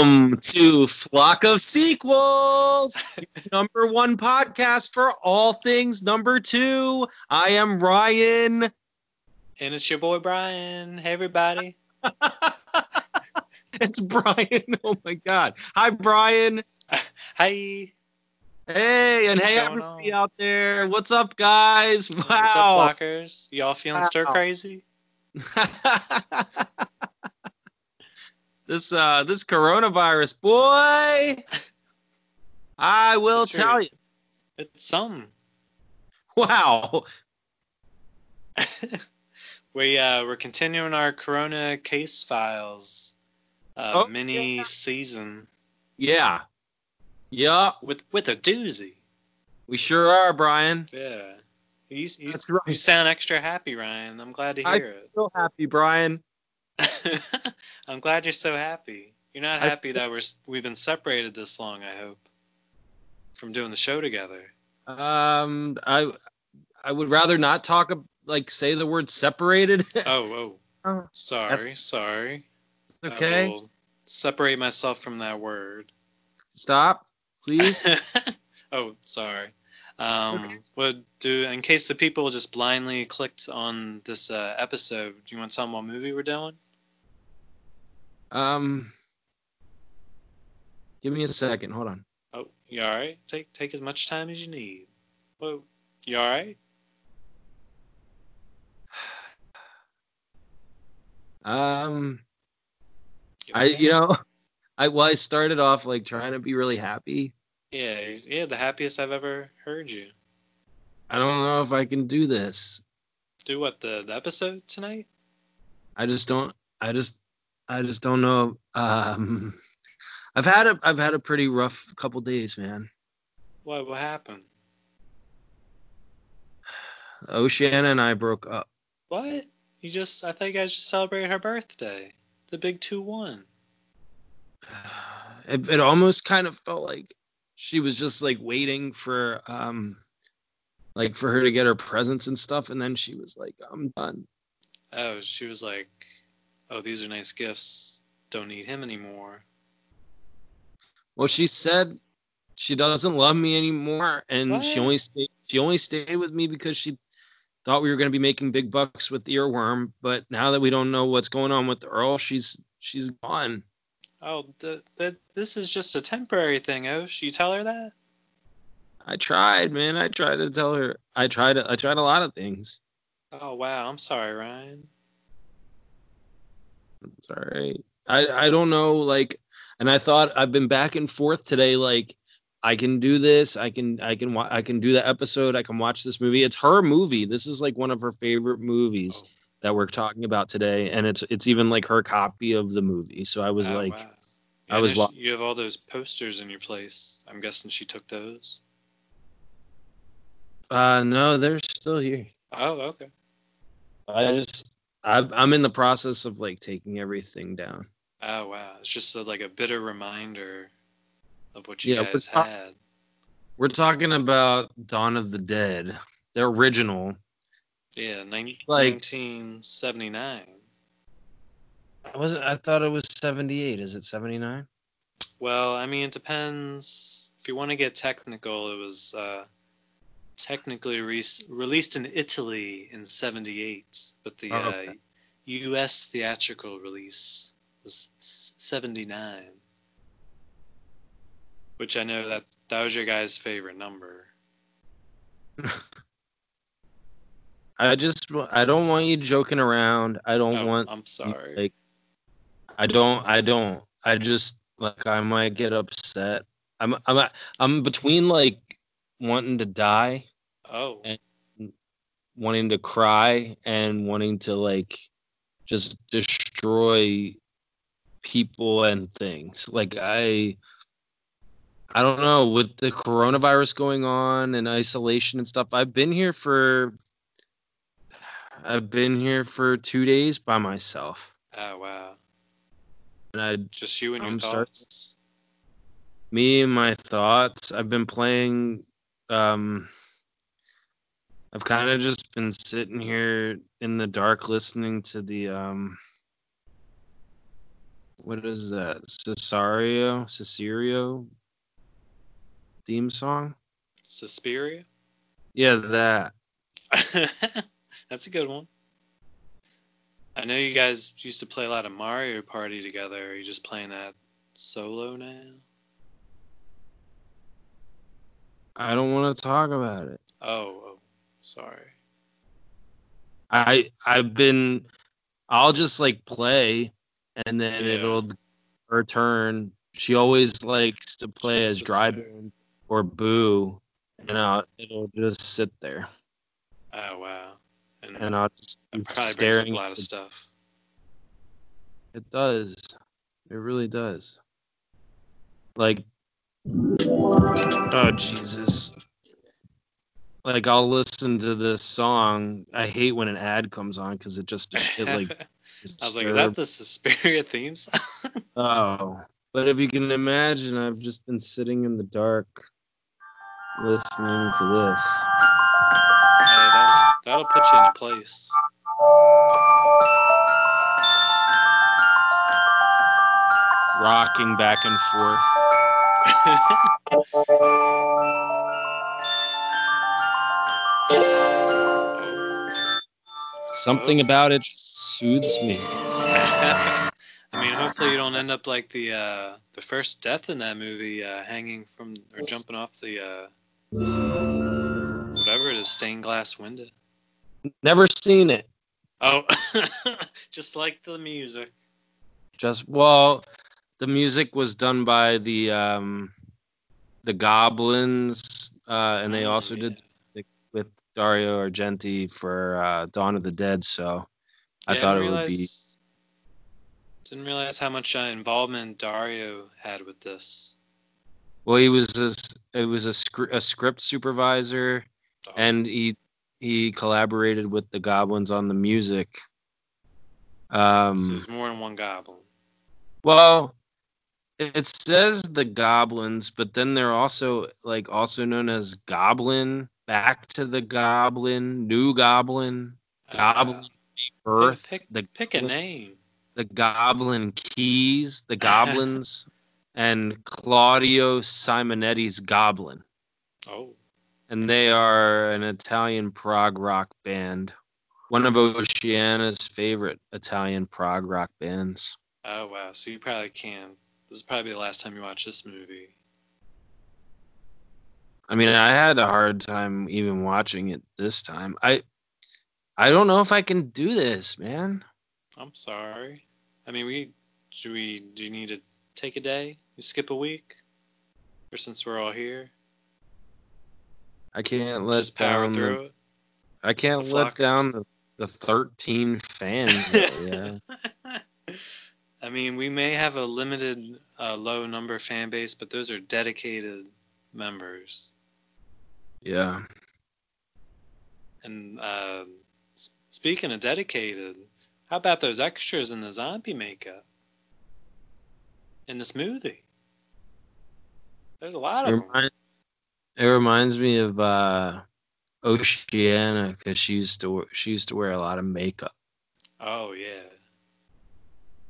Welcome to Flock of Sequels, number one podcast for all things number two. I am Ryan. And it's your boy Brian. Hey, everybody. it's Brian. Oh my God. Hi, Brian. Hi. Hey, and What's hey, everybody on? out there. What's up, guys? What's up, Wow. blockers? Y'all feeling stir crazy? this uh this coronavirus boy I will That's tell right. you. It's some. Wow. we uh we're continuing our Corona case files uh, Oh, mini yeah. season Yeah. Yeah, with with a doozy. we sure are, Brian. Yeah. You, you, That's you sound extra happy, Ryan. I'm glad to hear it. I- So happy, Brian. It. I'm glad you're so happy. You're not I- happy that we're we've been separated this long. I hope from doing the show together. Um I I would rather not talk like say the word separated. Oh, oh, Oh, sorry, sorry. I okay. will separate myself from that word. Stop, please. oh, sorry. Um, Okay. would do in case the people just blindly clicked on this uh, episode. Do you want to tell them what movie we're doing? Um Give me a second. Hold on. Oh, you all right? Take take as much time as you need. Whoa, you all right? Um I you know I well I started off like trying to be really happy. Yeah, yeah, the happiest I've ever heard you. I don't know if I can do this. Do what the the episode tonight? I just don't I just I just don't know. Um I've had a I've had a pretty rough couple days, man. What what happened? Oceana and I broke up. What? You just I thought you guys just celebrated her birthday. The big two one. It, it almost kind of felt like she was just like waiting for um like for her to get her presents and stuff and then she was like I'm done. Oh, she was like, "Oh, these are nice gifts. Don't need him anymore." Well, she said she doesn't love me anymore, and she only stayed. She only stayed with me because she thought we were going to be making big bucks with Earworm. But now that we don't know what's going on with Earl, she's she's gone. Oh, th- th- this is just a temporary thing, oh? Osh. You tell her that? I tried, man. I tried to tell her. I tried. I tried a lot of things. Oh, wow. I'm sorry, Ryan. It's all right. I I don't know. Like, and I thought I've been back and forth today. Like, I can do this. I can I can wa- I can do the episode. I can watch this movie. It's her movie. This is like one of her favorite movies. Oh, that we're talking about today, and it's it's even like her copy of the movie. So I was oh, like, wow. I was wa- you have all those posters in your place. I'm guessing she took those. uh, no, they're still here. Oh, okay. I just I, I'm in the process of like taking everything down. Oh, wow. It's just a, like a bitter reminder of what you Yeah, we're guys talk- had. We're talking about Dawn of the Dead, the original. Yeah, Like- 1979. Was it? I thought it was 78. Is it 79? Well, I mean, it depends. If you want to get technical, it was uh, technically re- released in Italy in '78, but the Oh, okay. uh, U.S. theatrical release was '79, which I know that that was your guys' favorite number. I just I don't want you joking around. I don't Oh, want I'm sorry. like I don't I don't I just like I might get upset. I'm I'm I'm between like wanting to die, oh, And wanting to cry and wanting to like just destroy people and things. Like I I don't know with the coronavirus going on and isolation and stuff. I've been here for I've been here for 2 days by myself. oh wow, And I just you and your I'm start- thoughts. me and my thoughts. I've been playing. Um, I've kind of just been sitting here in the dark, listening to the um, what is that? Cesario, Cesario theme song? Suspiria. Yeah, that. That's a good one. I know you guys used to play a lot of Mario Party together. Are you just playing that solo now? I don't want to talk about it. Oh, oh, sorry. I I've been I'll just like play and then Yeah. it'll her turn. She always likes to play Just as sits dry bone or boo and I'll, it'll just sit there Oh wow. And, and I'll just be that probably brings up staring. a lot of stuff. It does. It really does. Like, oh Jesus. Like I'll listen to this song. I hate when an ad comes on because it just it like. I was like, is that the Suspiria theme song? Oh, but if you can imagine, I've just been sitting in the dark, listening to this. hey, that, that'll put you in a place. rocking back and forth. Something about it just soothes me. I mean, hopefully you don't end up like the uh, the first death in that movie, uh, hanging from or jumping off the uh, whatever it is, stained glass window. Never seen it. Oh, just like the music. Just well, the music was done by the um, the Goblins, uh, and they also yeah. did with Dario Argento for uh, Dawn of the Dead. So I Yeah, thought it would be. Didn't realize how much uh, involvement Dario had with this. Well, he was a, it was a, a script supervisor, Oh, and he he collaborated with the Goblins on the music. so Um, there's more than one goblin. well, it it says the Goblins, but then they're also like also known as Goblin, Back to the Goblin, New Goblin, Goblin Uh, pick, the pick a name. the Goblin Keys, the Goblins, and Claudio Simonetti's Goblin. Oh, and they are an Italian prog rock band. One of Oceana's favorite Italian prog rock bands. oh wow. So you probably can. This is probably the last time you watch this movie. I mean, I had a hard time even watching it this time. I I don't know if I can do this, man. I'm sorry. I mean, we should we do you need to take a day? You skip a week? Or since we're all here, I can't let just power down through the, it. I can't the let flockers. down the, the 13 fans. yeah. I mean, we may have a limited, uh, low number fan base, but those are dedicated members. Yeah. And uh, speaking of dedicated, how about those extras in the zombie makeup in the movie? There's a lot It, of them. it reminds me of uh Oceana cuz she used to she used to wear a lot of makeup. Oh yeah.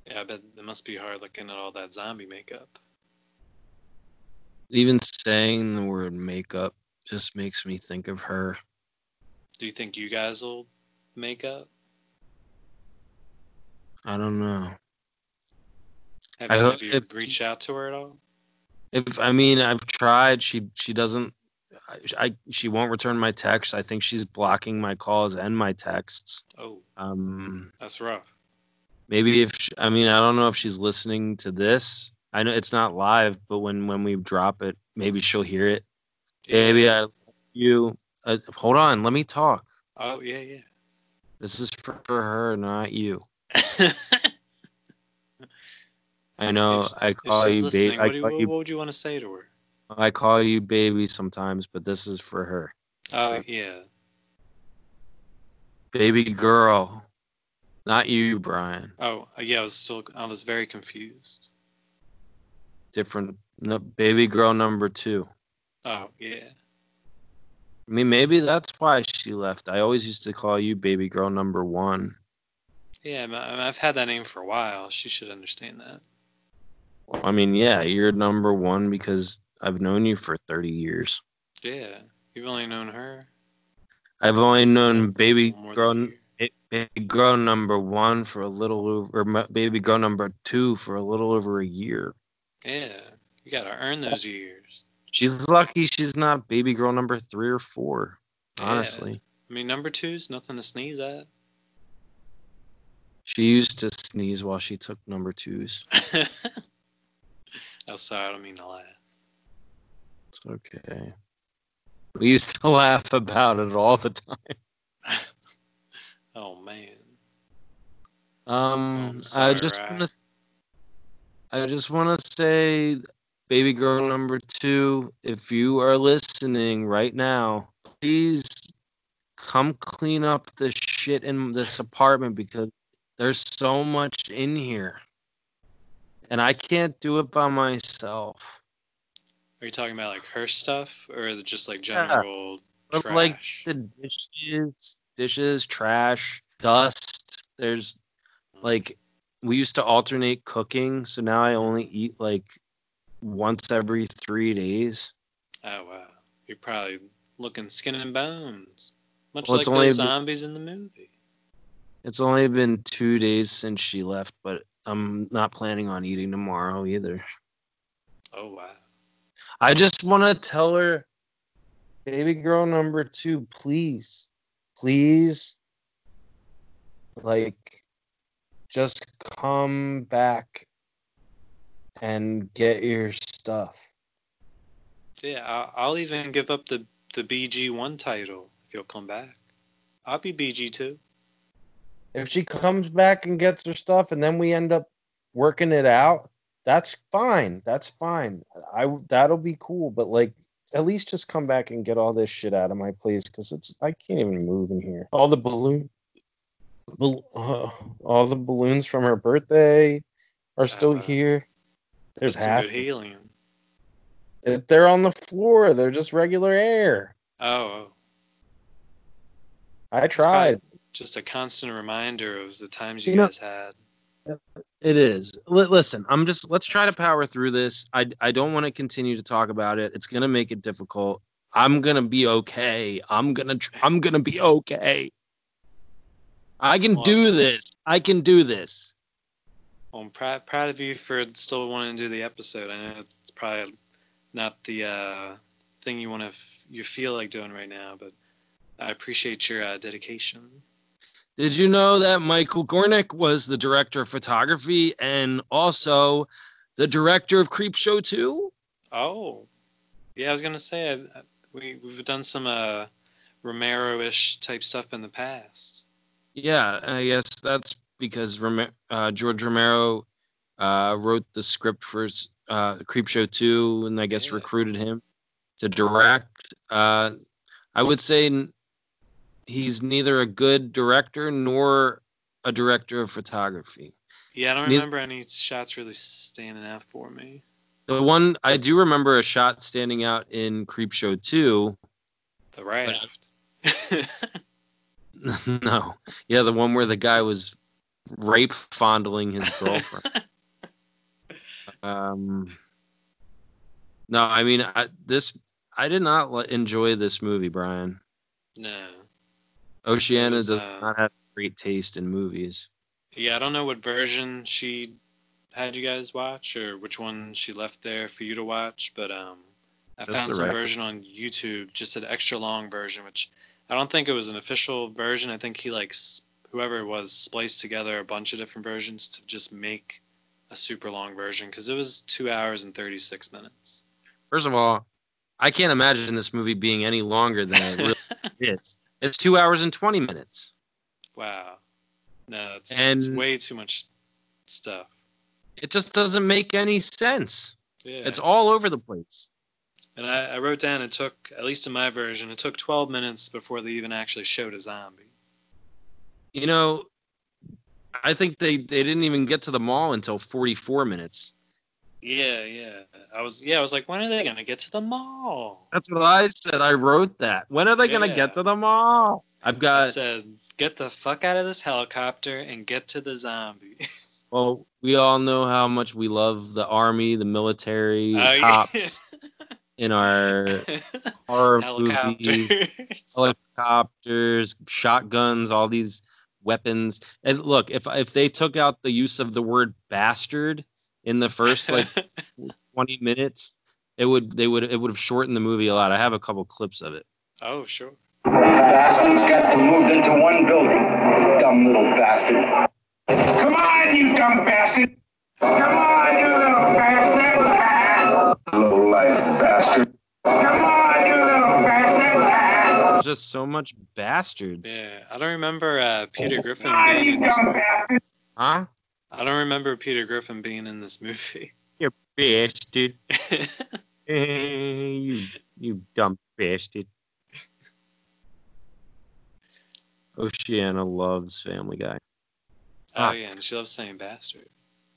Yeah, I bet it must be hard looking at all that zombie makeup. Even saying the word makeup just makes me think of her. Do you think you guys will make up? I don't know. Have, I you- hope have you reached out to her at all? If I mean I've tried, she she doesn't I, I she won't return my text. I think she's blocking my calls and my texts. Oh, Um that's rough. maybe if she, I mean I don't know if she's listening to this. I know it's not live, but when when we drop it, maybe she'll hear it. Maybe I you uh, hold on, let me talk. Oh yeah, yeah. This is for, for her, not you. I know If- I call you baby. what, you, what, what would you want to say to her? I call you baby sometimes, but this is for her. Oh yeah. Baby girl. Not you, Brian. Oh yeah. I was still. I was very confused. Different no, baby girl number two. Oh yeah. I mean maybe that's why she left. I always used to call you baby girl number one. Yeah, I've had that name for a while. She should understand that. I mean, yeah, you're number one because I've known you for 30 years. Yeah, you've only known her. I've only known baby more than a girl, baby girl number one for a little over, or baby girl number two for a little over a year. Yeah, you gotta earn those years. She's lucky she's not baby girl number three or four. Yeah. Honestly, I mean, number two's nothing to sneeze at. she used to sneeze while she took number twos. oh, sorry, I don't mean to laugh. It's okay. We used to laugh about it all the time. Oh man. Um, I'm I just want to, I just want to say, baby girl number two, if you are listening right now, please come clean up the shit in this apartment because there's so much in here, and I can't do it by myself. Are you talking about like her stuff or just like general But, trash? like the dishes, dishes, trash, dust. There's like we used to alternate cooking, so now I only eat like once every three days. oh wow, you're probably looking skin and bones, much Well, like those been- zombies in the movie. It's only been two days since she left, but I'm not planning on eating tomorrow either. Oh wow. I just want to tell her, baby girl number two, please, please, like, just come back and get your stuff. Yeah, I'll, even give up the the BG one title if you'll come back. I'll be BG two. If she comes back and gets her stuff and then we end up working it out, that's fine. That's fine. I that'll be cool, but like at least just come back and get all this shit out of my place cuz it's I can't even move in here. All the balloon bal- uh, all the balloons from her birthday are still Uh, here. There's That's some half good helium. they're on the floor. They're just regular air. Oh, oh, I tried. just a constant reminder of the times You you know- guys had. It is. Li- listen, I'm just let's try to power through this. I I don't want to continue to talk about it. It's gonna make it difficult. I'm gonna be okay. I'm gonna tr- I'm gonna be okay. I can Well- do this. I can do this. Well, I'm proud proud of you for still wanting to do the episode. I know it's probably not the uh, thing you want to f- you feel like doing right now, but I appreciate your uh, dedication. Did you know that Michael Gornick was the director of photography and also the director of Creepshow 2? Oh, yeah, I was gonna say I, I- we we've done some uh, Romero-ish type stuff in the past. Yeah, I guess that's because uh, George Romero uh, wrote the script for uh, Creepshow 2 and I guess Yeah. recruited him to direct. Uh, I would say he's neither a good director nor a director of photography. Yeah, I don't remember any shots really standing out for me. The one I do remember a shot standing out in Creepshow 2. The raft. no. Yeah, the one where the guy was rape fondling his girlfriend. Um, no, I mean I, this. I did not li- enjoy this movie, Brian. no. Oceana was, does uh, not have great taste in movies. Yeah, I don't know what version she had you guys watch or which one she left there for you to watch, but um, I found some version on YouTube, just an extra long version, which I don't think it was an official version. I think he like whoever it was spliced together a bunch of different versions to just make a super long version because it was two hours and 36 minutes. First of all, I can't imagine this movie being any longer than it really is. It's two hours and twenty minutes. wow. No, it's, it's way too much stuff. It just doesn't make any sense. Yeah. It's all over the place. And I, I wrote down it took, at least in my version, it took 12 minutes before they even actually showed a zombie. You know, I think they, they didn't even get to the mall until 44 minutes. Yeah, yeah. I was, yeah, I was like, when are they gonna get to the mall? That's what I said. I wrote that. When are they going to get to the mall? I've got I said, get the fuck out of this helicopter and get to the zombie. Well, we all know how much we love the army, the military, Oh, yeah. cops in our horror Helicopters. helicopters, shotguns, all these weapons. And look, if if they took out the use of the word bastard in the first like 20 minutes, it would they would it would have shortened the movie a lot. I have a couple clips of it. oh, sure. Bastards got moved into one building. Dumb little bastard. Come on, you dumb bastard! Come on, you little bastard! Low life bastard. Come on, you little bastard! There's just so much bastards. Yeah, I don't remember uh, Peter Griffin Come being in this. dumb bastard! Huh? I don't remember Peter Griffin being in this movie. You bastard. you you dumb bastard. Oceana loves Family Guy. oh Ah. yeah, and she loves saying bastard.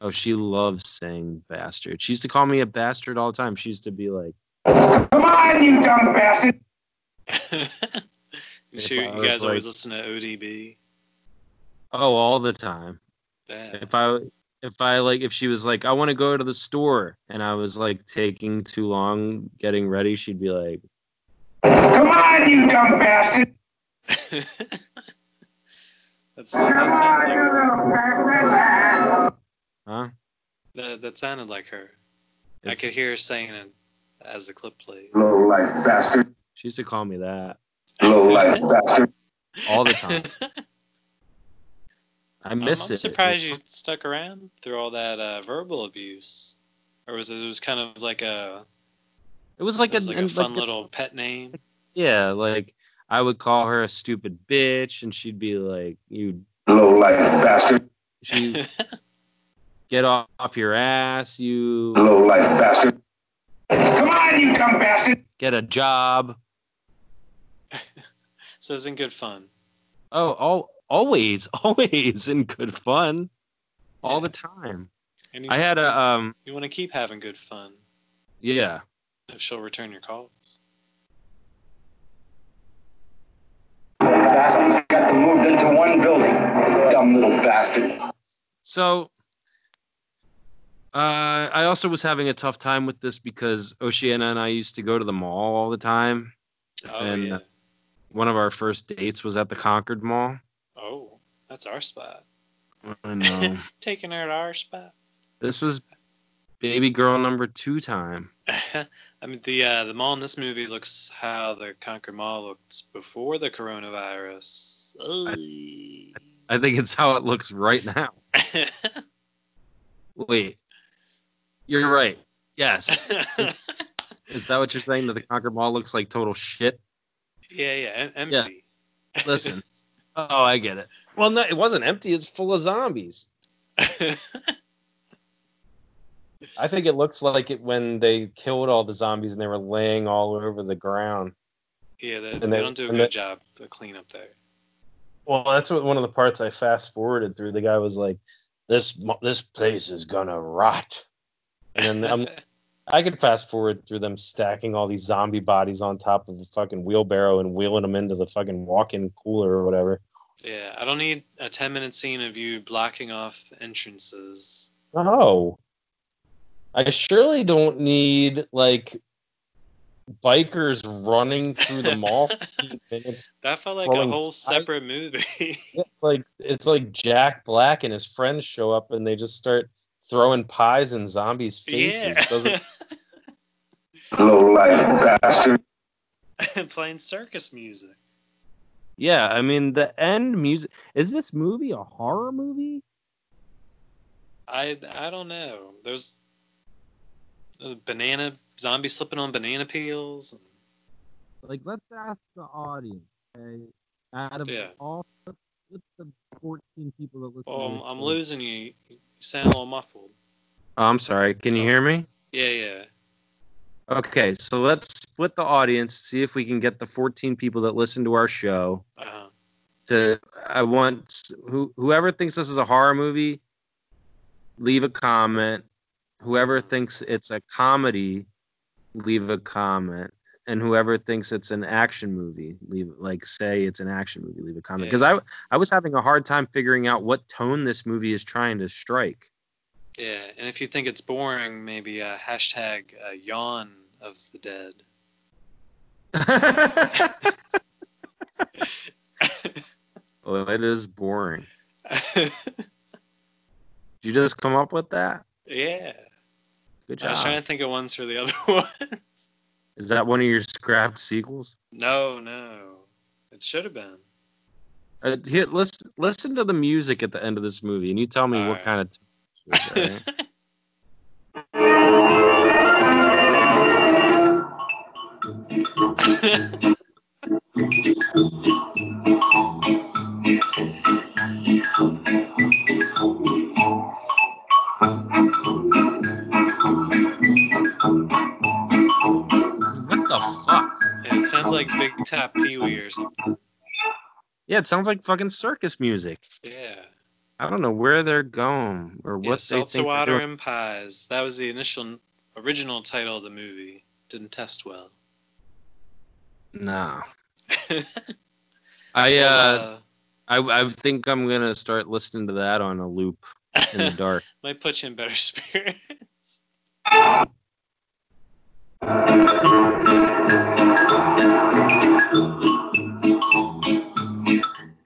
Oh, she loves saying bastard. She used to call me a bastard all the time. She used to be like, Come on, you dumb bastard! You sure you was guys always listen to ODB? "Oh, all the time." Bad. If I if I like if she was like, "I want to go to the store," and I was like taking too long getting ready, she'd be like, Come on, you dumb bastard! That's, that sounds like her. "Huh?" That, that sounded like her. I could hear her saying it as the clip played. Low life bastard. She used to call me that Low life all the time. I I'm, miss I'm surprised you stuck around through all that uh, verbal abuse, or was it? It was kind of like a, It was it like was a, like a fun like a- little pet name. yeah, like I would call her a stupid bitch, and she'd be like, "You, Low life bastard. she get off, off your ass, you Low life bastard. Come on, you dumb bastard. get a job." so it's in good fun. Oh, all, always, always in good fun, all the time. And you, I had a um, you want to keep having good fun yeah. if she'll return your calls. Bastards got moved into one building. Dumb little bastard. So, uh, I also was having a tough time with this because Oceana and I used to go to the mall all the time. Oh And, yeah. One of our first dates was at the Concord Mall. Oh, that's our spot. I know. Taking her to our spot. this was baby girl number two time. I mean, the uh, the mall in this movie looks how the Concord Mall looked before the coronavirus. Ugh. I think it's how it looks right now. Wait, you're right. Yes. Is that what you're saying? That the Concord Mall looks like total shit? Yeah, yeah, em- empty. Listen. oh, I get it. Well, no, it wasn't empty. It's full of zombies. I think it looks like it when they killed all the zombies and they were laying all over the ground. yeah, they, they they- don't do a good they- job clean up there. Well, that's what one of the parts I fast forwarded through. The guy was like, "This this place is gonna rot," and then I'm, um, I could fast forward through them stacking all these zombie bodies on top of a fucking wheelbarrow and wheeling them into the fucking walk-in cooler or whatever. yeah, I don't need a 10 minute scene of you blocking off entrances. No. I surely don't need like bikers running through the mall for 15 minutes. That felt like a whole separate movie. Like it's like Jack Black and his friends show up and they just start throwing pies in zombies' faces. yeah. Doesn't oh, Low life bastard. Playing circus music. Yeah, I mean the end music is this movie a horror movie? I I don't know. There's a banana zombie slipping on banana peels. Like let's ask the audience, okay? Out of Yeah. all what's the 14 people that listen Oh, I'm, I'm losing you. Sound a little muffled. Oh, I'm sorry. Can you hear me? Yeah, yeah. Okay, so let's split the audience, see if we can get the 14 people that listen to our show Uh-huh. to I want who whoever thinks this is a horror movie, leave a comment. Whoever thinks it's a comedy, leave a comment. And whoever thinks it's an action movie, leave like say it's an action movie, leave a comment Yeah. because I I was having a hard time figuring out what tone this movie is trying to strike. Yeah, and if you think it's boring, maybe uh, hashtag uh, yawn of the dead. well, it is boring. Did you just come up with that? yeah. Good job. I was trying to think of ones for the other one. Is that one of your scrapped sequels? no, no. It should have been. Uh, here, listen, listen to the music at the end of this movie, and you tell me All what right. kind of. it is, all right? like Big Top Pee Wee or something. Yeah, it sounds like fucking circus music. Yeah. I don't know where they're going or yeah what they think. they're Water doing. and Pies. That was the initial, original title of the movie. Didn't test well. No, I Well, uh, I I think I'm gonna start listening to that on a loop in the dark. might put you in better spirits.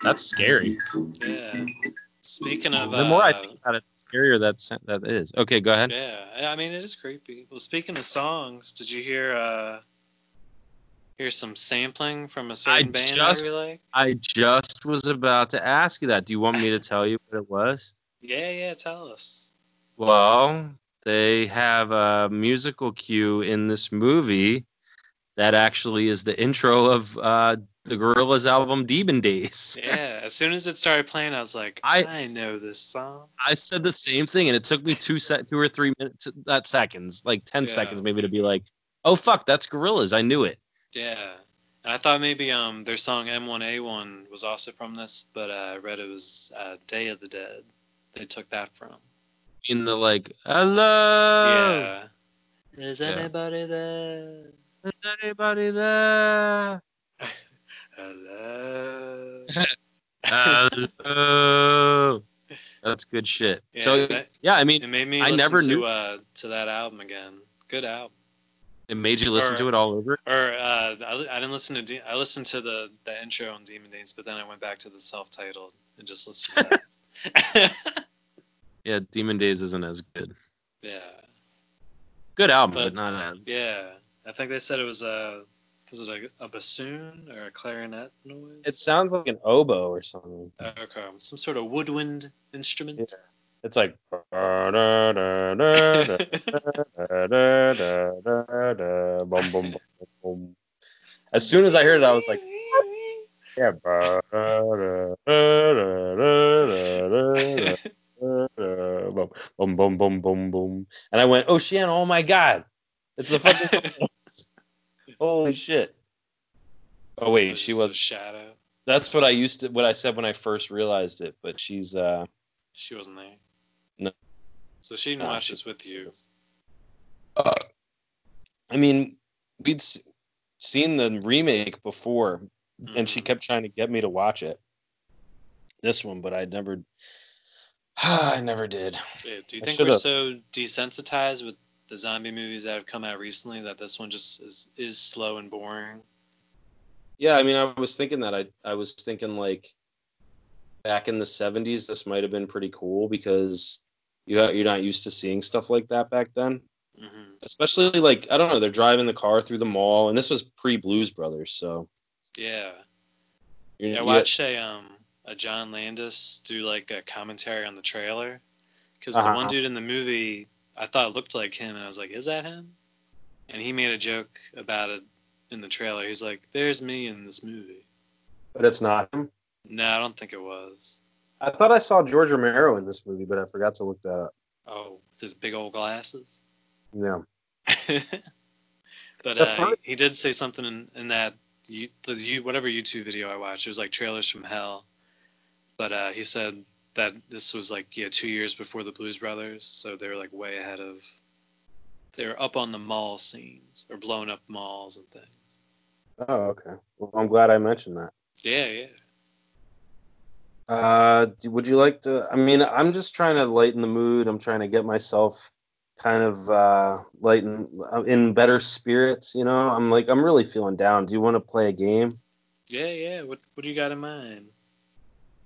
That's scary. Yeah. Speaking of, The more I uh, think about it, the scarier that that is. Okay, go ahead. Yeah, I mean it is creepy. Well, speaking of songs, did you hear uh hear some sampling from a certain band just- that you like? I just was about to ask you that. Do you want me to tell you what it was? Yeah, yeah, tell us. Well, they have a musical cue in this movie that actually is the intro of uh, the Gorillaz album Demon Days. Yeah, as soon as it started playing, I was like, I, I- know this song. I said the same thing, and it took me two set, two or three minutes, not seconds, like ten Yeah. seconds maybe to be like, "Oh fuck, that's Gorillaz." I knew it. Yeah. And I thought maybe um their song M1A1 was also from this, but uh, I read it was uh, Day of the Dead. They took that from. In the like, hello, yeah. Is Yeah. anybody there? is anybody there? Hello. Hello. That's good shit. Yeah, so that- yeah, I mean, It made me I listen never to knew- uh to that album again. Good album. it made you listen or- to it all over. Or uh, I, I didn't listen to De- I listened to the the intro on Demon Days, but then I went back to the self-titled and just listened to that. Yeah, Demon Days isn't as good. yeah, Good album, But- but, not as. yeah. I think they said it was a was it a, a bassoon or a clarinet noise? It sounds like an oboe or something. okay, some sort of woodwind instrument. Yeah. It's like. As soon as I heard it, I was like, yeah. Boom, boom, boom, boom, boom. And I went, oh, Oceana, oh my god. It's the fucking. Holy shit. Oh wait, she was. shadow. That's what I used to. What I said when I first realized it. But she's. uh She wasn't there. No. So she didn't No, watch she- this with you. Uh, I mean, we'd s- seen the remake before, and she Mhm. kept trying to get me to watch it. This one, but I never. I never did. Yeah, do you I think we're so desensitized with the zombie movies that have come out recently that this one just is, is slow and boring? Yeah, I mean, I was thinking that. I I was thinking like back in the '70s, this might have been pretty cool because you you're not used to seeing stuff like that back then. hmm Especially like I don't know, they're driving the car through the mall, and this was pre Blues Brothers, so Yeah. you're, Yeah, I you- watched a um a John Landis do like a commentary on the trailer because the Uh-huh. one dude in the movie I thought it looked like him and I was like, is that him? And he made a joke about it in the trailer. He's like, "There's me in this movie." but it's not him. No, I don't think it was. I thought I saw George Romero in this movie, but I forgot to look that up. Oh, with his big old glasses. Yeah. but uh, he, he did say something in, in that you, the you, whatever YouTube video I watched. It was like trailers from hell. But uh, he said that this was like yeah two years before the Blues Brothers, so they were like way ahead of They were up on the mall scenes or blowing up malls and things. Oh, okay. Well, I'm glad I mentioned that. Yeah, yeah. Uh, would you like to? I mean, I'm just trying to lighten the mood. I'm trying to get myself kind of uh, lighten uh, in better spirits. You know, I'm like I'm really feeling down. Do you want to play a game? Yeah, yeah. What what do you got in mind?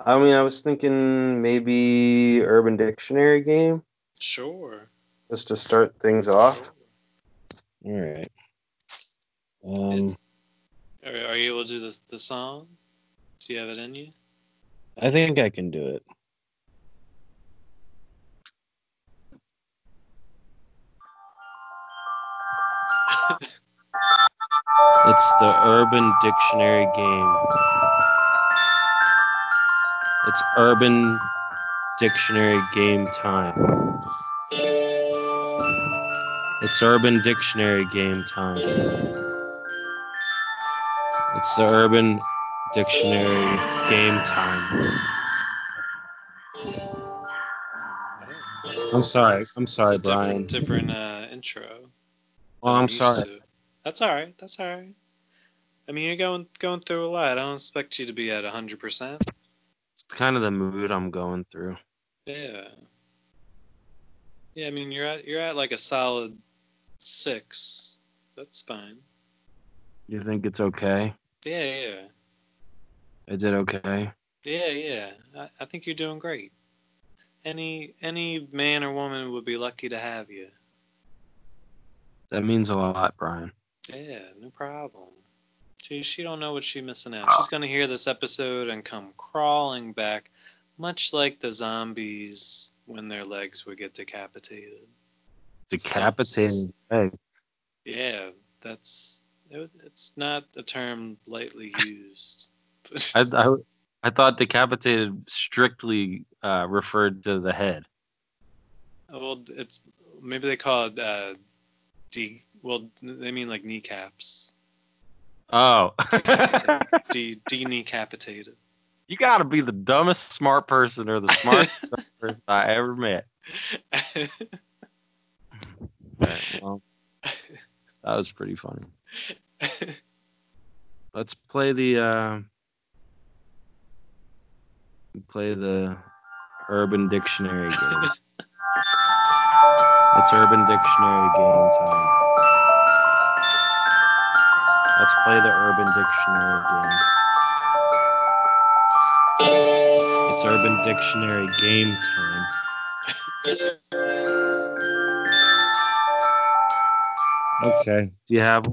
I mean, I was thinking maybe Urban Dictionary game Sure. just to start things off. All right. Um, Are, are you able to do the, the song? Do you have it in you? I think I can do it. It's the Urban Dictionary game. It's Urban Dictionary game time. It's Urban Dictionary game time. It's the Urban Dictionary game time. I'm sorry. I'm sorry, It's a Brian. different, different uh, intro. Well, I'm sorry. to. That's all right. That's all right. I mean, you're going going through a lot. I don't expect you to be at 100%. It's kind of the mood I'm going through. Yeah. Yeah, I mean, you're at you're at like a solid six. That's fine. You think it's okay? Yeah, yeah, I did okay. yeah, yeah. I, I think you're doing great. Any any man or woman would be lucky to have you. That means a lot, Brian. Yeah, no problem. She she don't know what she's missing out. She's gonna hear this episode and come crawling back, much like the zombies when their legs would get decapitated. Decapitating egg. Yeah, that's it, it's not a term lightly used. I, I, I thought decapitated strictly uh, referred to the head. well, it's maybe they call it uh, de. Well, they mean like kneecaps. Oh. Decapitated. de decapitated. you gotta be the dumbest smart person or the smartest person I ever met. Right, well, that was pretty funny. Let's play the uh, play the Urban Dictionary game. it's Urban Dictionary game time. Let's play the Urban Dictionary game. It's Urban Dictionary game time. Okay. Do you have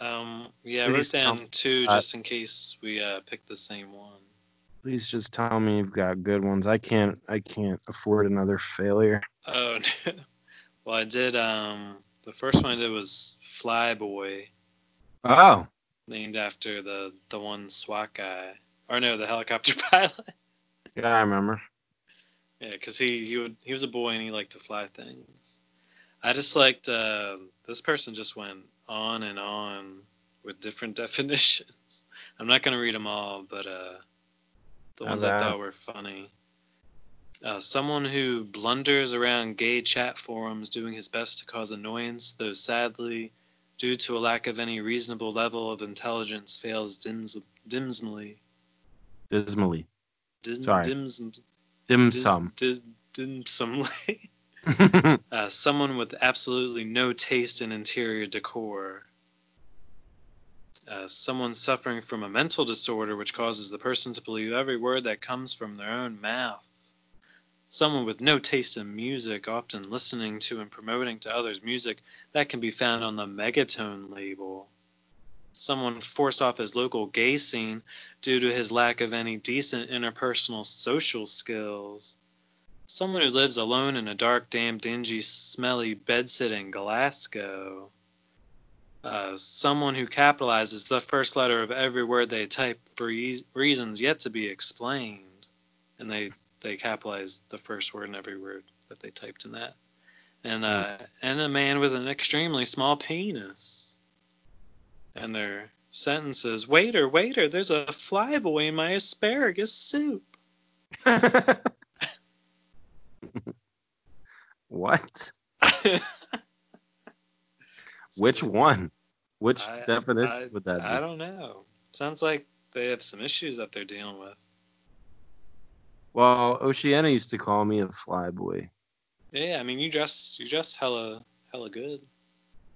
um, yeah, I Please wrote down two Uh, just in case we uh, picked the same one. Please just tell me you've got good ones. I can't I can't afford another failure. Oh, no. well, I did. Um, the first one I did was Flyboy, Oh. named after the the one SWAT guy, or no, the helicopter pilot. Yeah, I remember. Yeah, because he he would he was a boy and he liked to fly things. I just liked uh, this person just went on and on with different definitions. I'm not gonna read them all, but uh, the ones I thought were funny. Uh, someone who blunders around gay chat forums doing his best to cause annoyance, though sadly, due to a lack of any reasonable level of intelligence, fails dims- dismally. Dismally. Dim- Sorry. Dims- Dim sum. di- dimsumly. uh, someone with absolutely no taste in interior decor. Uh, someone suffering from a mental disorder which causes the person to believe every word that comes from their own mouth. Someone with no taste in music, often listening to and promoting to others music that can be found on the Megatone label. Someone forced off his local gay scene due to his lack of any decent interpersonal social skills. Someone who lives alone in a dark, damp, dingy, smelly bedsit in Glasgow. Uh, someone who capitalizes the first letter of every word they type for e- reasons yet to be explained. And they, they capitalize the first word in every word that they typed in that. And, uh, and a man with an extremely small penis. And their sentences Waiter, waiter, there's a flyboy in my asparagus soup. what? Which one? Which I- definition I- would that be? I don't know. Sounds like they have some issues that they're dealing with. Well, Oceana used to call me a flyboy. Yeah, I mean you dress you dress hella hella good.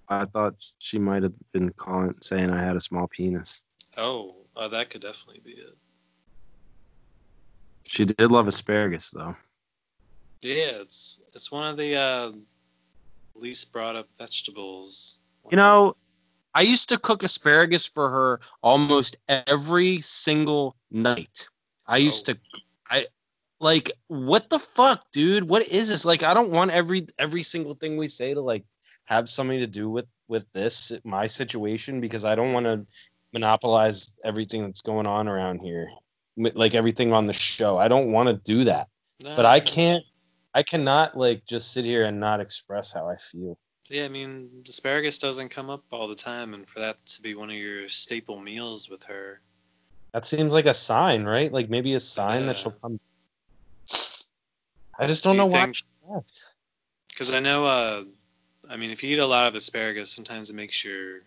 I thought she might have been calling saying I had a small penis. Oh, uh, that could definitely be it. She did love asparagus though. Yeah, it's it's one of the uh, least brought up vegetables. You know, I used to cook asparagus for her almost every single night. I used Oh. to I like what the fuck, dude? What is this? Like I don't want every every single thing we say to like have something to do with with this my situation because I don't want to monopolize everything that's going on around here. Like everything on the show. I don't want to do that. No, But I can't I cannot like just sit here and not express how I feel. Yeah, I mean asparagus doesn't come up all the time, and for that to be one of your staple meals with her, That seems like a sign, right? Like maybe a sign that she'll come. I just don't Do know why. think- she left. because I know, uh, I mean, if you eat a lot of asparagus, sometimes it makes your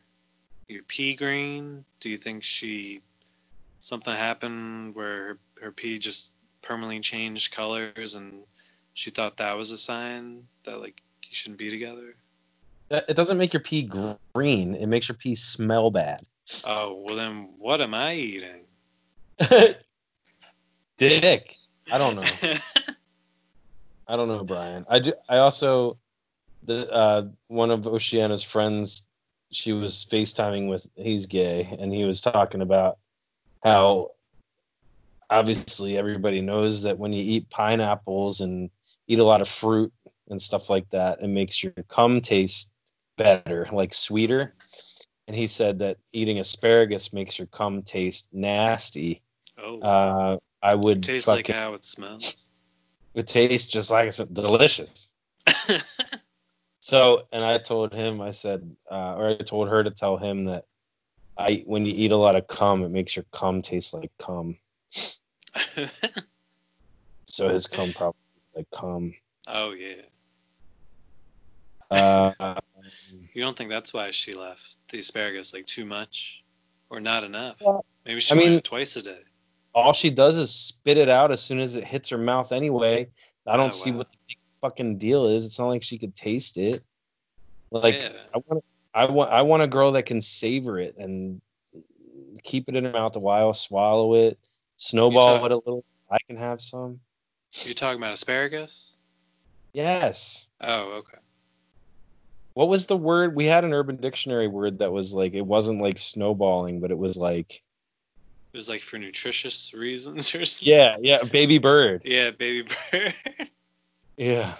your pea green. Do you think she something happened where her, her pea just permanently changed colors, and she thought that was a sign that like you shouldn't be together? It doesn't make your pee green. It makes your pee smell bad. Oh well, then what am I eating? Dick. I don't know. I don't know, Brian. I do. I also the uh, one of Oceana's friends. She was FaceTiming with. He's gay, and he was talking about how obviously everybody knows that when you eat pineapples and eat a lot of fruit and stuff like that, it makes your cum taste better, like sweeter. And he said that eating asparagus makes your cum taste nasty. oh, Uh, I would tastes fucking like how it smells. it tastes just like it's delicious. So, and I told him, I said, uh, or I told her to tell him that I, when you eat a lot of cum, it makes your cum taste like cum. So his cum probably like cum. oh yeah. Uh, You don't think that's why she left the asparagus like too much or not enough? Maybe she I mean- twice a day. All she does is spit it out as soon as it hits her mouth anyway. I don't Oh, see wow. what the big fucking deal is. It's not like she could taste it. Like Yeah. I want, I want, I want a girl that can savor it and keep it in her mouth a while, swallow it, snowball talk- it a little. I can have some. You talking about asparagus? Yes. Oh, okay. What was the word? We had an Urban Dictionary word that was like it wasn't like snowballing, but it was like It was like for nutritious reasons or something. yeah, yeah, baby bird. Yeah, baby bird. Yeah.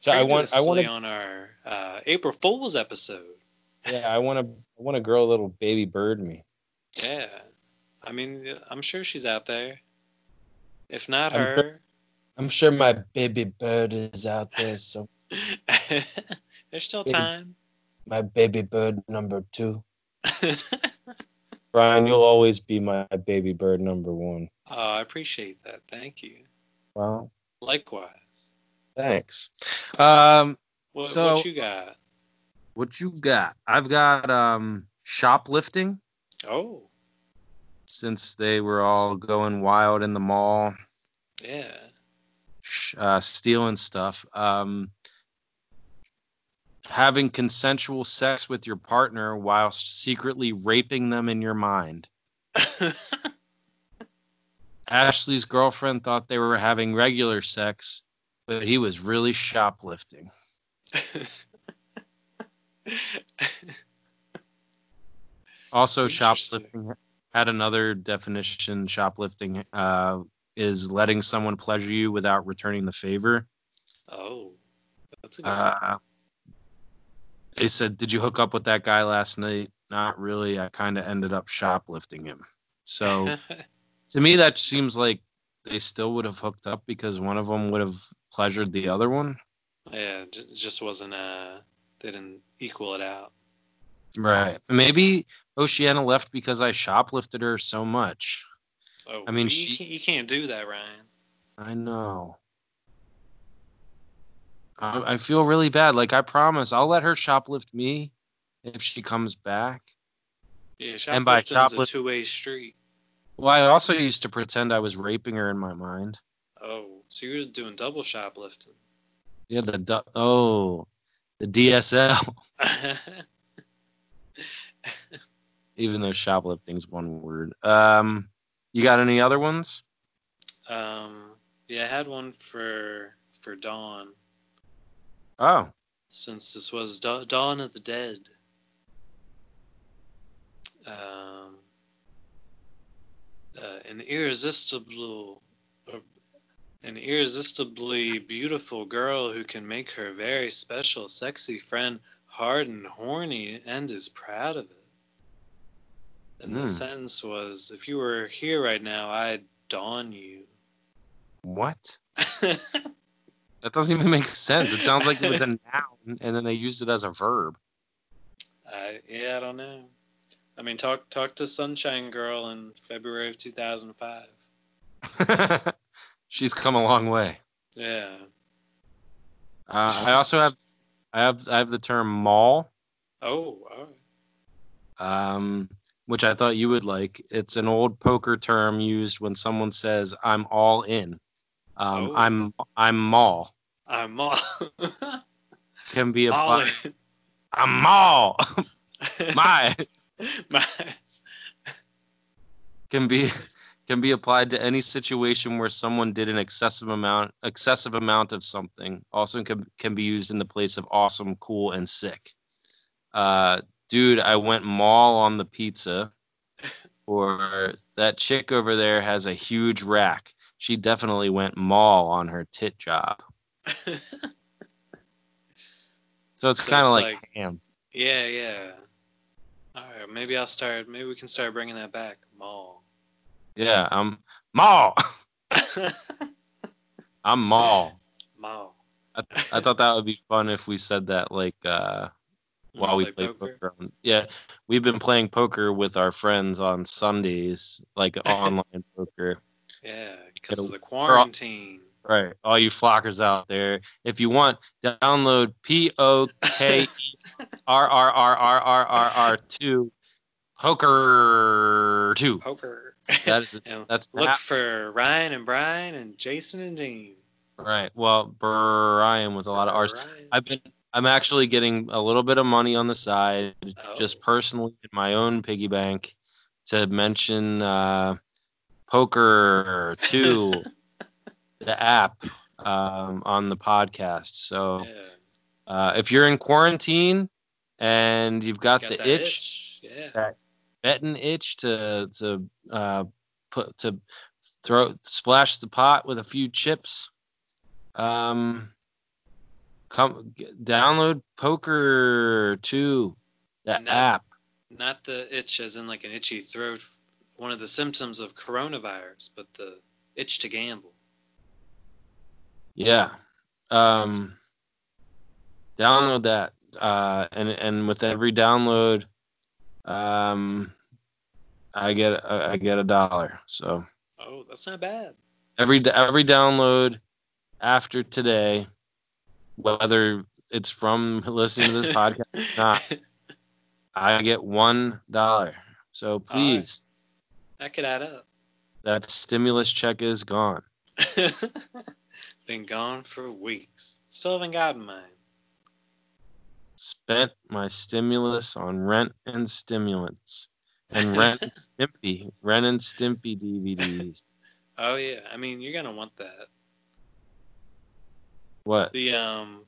So I want, I want to, on our uh, April Fool's episode. yeah, I want to, I want to grow a little baby bird me. Yeah, I mean, I'm sure she's out there. If not I'm her, I'm sure my baby bird is out there. So there's still Baby- time. my baby bird number two. Brian, you'll always be my baby bird number one. oh, I appreciate that. Thank you. Well, Likewise. thanks. Um, What, So- what you got? what you got? I've got um shoplifting Oh, since they were all going wild in the mall, yeah. uh, stealing stuff. Um, having consensual sex with your partner whilst secretly raping them in your mind. Ashley's girlfriend thought they were having regular sex, but he was really shoplifting. Also, shoplifting had another definition. Shoplifting uh, is letting someone pleasure you without returning the favor. oh, that's a good one. Uh, they said, "Did you hook up with that guy last night?" Not really. I kind of ended up shoplifting him. So to me, that seems like they still would have hooked up because one of them would have pleasured the other one. yeah, it just, just wasn't uh, they didn't equal it out. Right. Maybe Oceana left because I shoplifted her so much. Oh, I mean, you, she- can't, you can't do that, Ryan. I know. I, I feel really bad. Like I promise, I'll let her shoplift me, if she comes back. Yeah, And by shoplifting's a two-way street. Well, I also used to pretend I was raping her in my mind. Oh, so you were doing double shoplifting. Yeah, the du- oh, the DSL. Even though shoplifting's one word. Um, you got any other ones? um, yeah, I had one for for Dawn. Oh, since this was Da- Dawn of the Dead. Um, uh, an irresistible, uh, an irresistibly beautiful girl who can make her very special, sexy friend hard and horny and is proud of it. And Hmm. the sentence was, "If you were here right now, I'd dawn you." what? That doesn't even make sense. It sounds like it was a noun, and then they used it as a verb. I yeah, I don't know. I mean, talk talk to Sunshine Girl in February of 2005. She's come a long way. Yeah. Uh, I also have, I have, I have the term mall, Oh, all right. um, which I thought you would like. It's an old poker term used when someone says "I'm all in." Um, Oh. I'm, I'm mall. I'm all. Can be all applied. I'm mall. My My. can be can be applied to any situation where someone did an excessive amount excessive amount of something. Also can can be used in the place of awesome, cool, and sick. Uh, dude, I went mall on the pizza. Or that chick over there has a huge rack. She definitely went mall on her tit job. So it's So kind of like, like- ham. yeah, yeah. All right, maybe I'll start. Maybe we can start bringing that back. Mall. Yeah, I'm mall. I'm mall. Mall. I, I thought that would be fun if we said that like uh while we play poker. on- Yeah, we've been playing poker with our friends on Sundays, like online poker. Yeah, because of the quarantine. Right. All you flockers out there, if you want, download P O K E R R R R R R R two poker two. Poker. That is that's look app. for Ryan and Brian and Jason and Dean. right. Well, Brian with a lot of R's. I've been I'm actually getting a little bit of money on the side, Oh. just personally in my own piggy bank, to mention uh, Poker Two, the app um, on the podcast. So yeah. uh, if you're in quarantine and you've got, Got the that itch, Yeah. betting itch to to uh, put to throw splash the pot with a few chips. Um, come download Poker Two, the app. Not the itch as in like an itchy throat, one of the symptoms of coronavirus, but the itch to gamble. Yeah. Um, download that, uh, and and with every download, um, I get I get a dollar. So. Oh, that's not bad. every every download after today, whether it's from listening to this podcast or not, I get one dollar. So please, that could add up. that stimulus check is gone. Been gone for weeks. Still haven't gotten mine. Spent my stimulus on rent and stimulants and rent and Stimpy, rent and Stimpy DVDs. Oh yeah, I mean you're gonna want that. What? The um,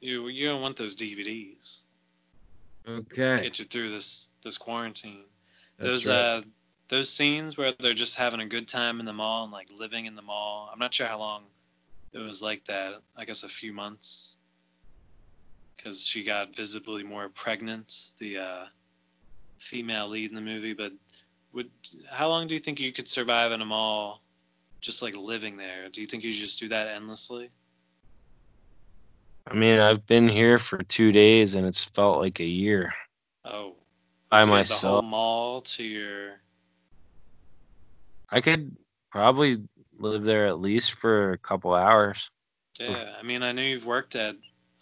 you you're gonna want those DVDs. Okay. Get you through this this quarantine. That's those right. uh those scenes where they're just having a good time in the mall and like living in the mall. I'm not sure how long it was like that. I guess a few months. Because she got visibly more pregnant, the uh, female lead in the movie. But would how long do you think you could survive in a mall, just like living there? Do you think you just do that endlessly? I mean, I've been here for two days and it's felt like a year Oh, by had the whole myself. mall to your I could probably live there at least for a couple hours. Yeah, I mean, I know you've worked at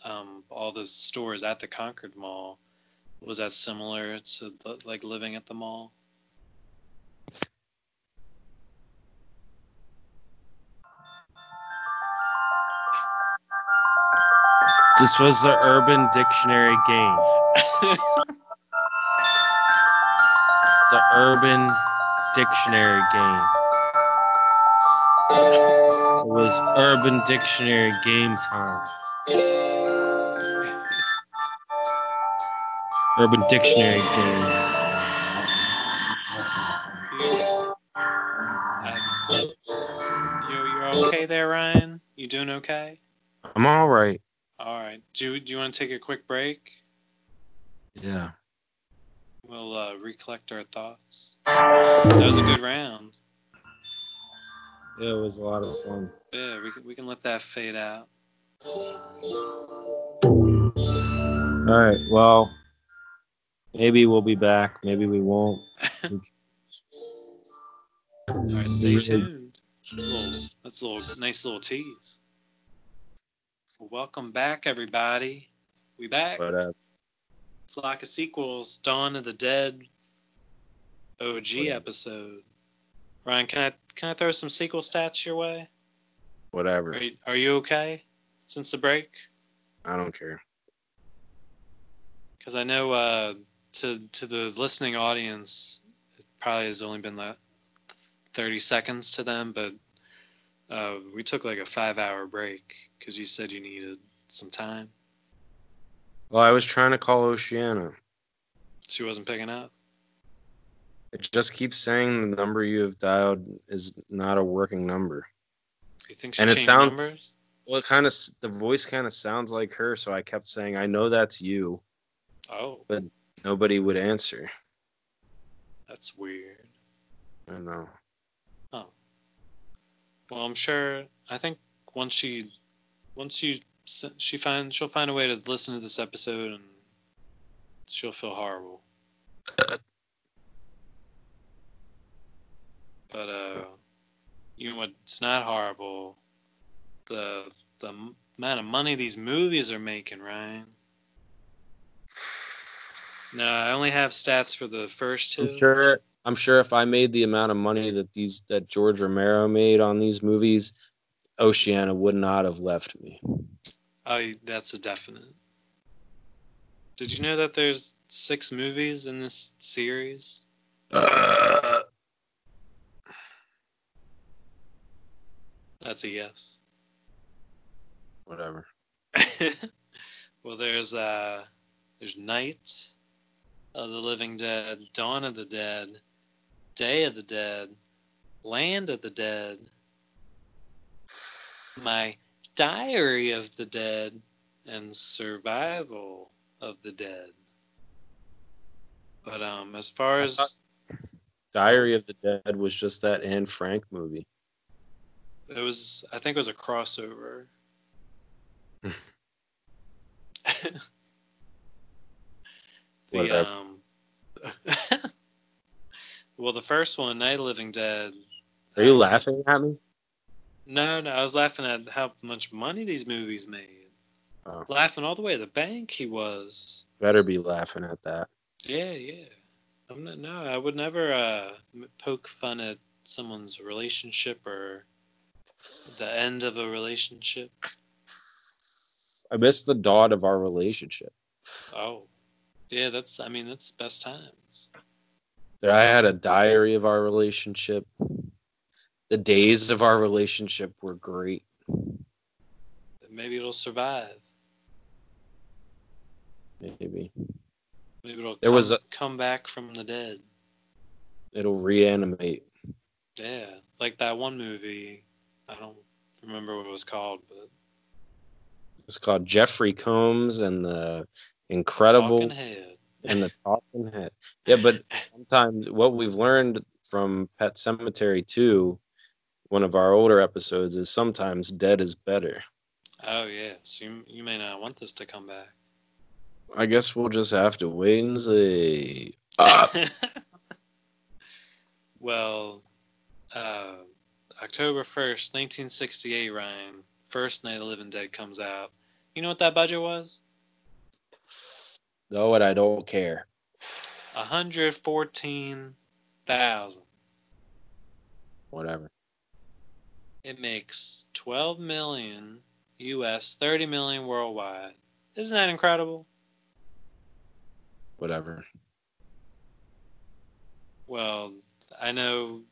um, all the stores at the Concord Mall. Was that similar to the- like living at the mall? This was the Urban Dictionary game. The Urban Dictionary game. It was Urban Dictionary game time. Urban Dictionary game. You, uh, you you're okay there, Ryan? You doing okay? I'm all right. All right. Do do you want to take a quick break? Yeah. We'll uh, recollect our thoughts. That was a good round. Yeah, it was a lot of fun. Yeah, we can, we can let that fade out. All right. Well, maybe we'll be back. Maybe we won't. All right, stay tuned. Little, that's a little nice little tease. Well, welcome back, everybody. We back. But uh, Flock of sequels, Dawn of the Dead, OG episode. Ryan, can I can I throw some sequel stats your way? whatever. Are you, are you okay since the break? I don't care. Because I know uh, to to the listening audience, it probably has only been like 30 seconds to them, but uh, we took like a five-hour break because you said you needed some time. Well, I was trying to call Oceana. She wasn't picking up. It just keeps saying the number you have dialed is not a working number. You think she And it changed sound- numbers? Well, it kind of the voice kind of sounds like her, so I kept saying, "I know that's you." Oh, But Nobody would answer. that's weird. I know. Oh. Well, I'm sure. I think once she, once you, she find she'll find a way to listen to this episode and she'll feel horrible. But uh, you know what's not horrible? The the amount of money these movies are making, Ryan. No, I only have stats for the first 2 I'm sure. I'm sure if I made the amount of money that these that George Romero made on these movies, Oceana would not have left me. Oh, that's a definite. Did you know that there's six movies in this series? That's a yes. Whatever. well, there's uh, there's Night of the Living Dead, Dawn of the Dead, Day of the Dead, Land of the Dead, My Diary of the Dead, and Survival of the Dead. But um, as far as Diary of the Dead was just that Anne Frank movie. it was, I think it was a crossover. the um, well, the first one, Night Living Dead. Are you laughing at me? No, no, I was laughing at how much money these movies made. Oh. Laughing all the way to the bank, he was. Better be laughing at that. Yeah, yeah. I'm not, no, I would never uh, poke fun at someone's relationship or the end of a relationship. I miss the dawn of our relationship. Oh, yeah, that's. I mean, that's best times. I had a diary of our relationship. The days of our relationship were great. Maybe it'll survive. Maybe Maybe it'll There come, was a- come back from the dead. it'll reanimate. Yeah, like that one movie. I don't remember what it was called, but It's called Jeffrey Combs and the Incredible Talking Head. and the Talking Head. Yeah, but sometimes what we've learned from Pet Sematary 2, one of our older episodes, is sometimes dead is better. Oh yeah, so you, you may not want this to come back. I guess we'll just have to wait and see. Ah. well, uh, October 1st, 1968, Ryan, first Night of the Living Dead comes out. You know what that budget was? know it. I don't care. 114,000. Whatever. It makes 12 million US, 30 million worldwide. Isn't that incredible? Whatever. Well, I know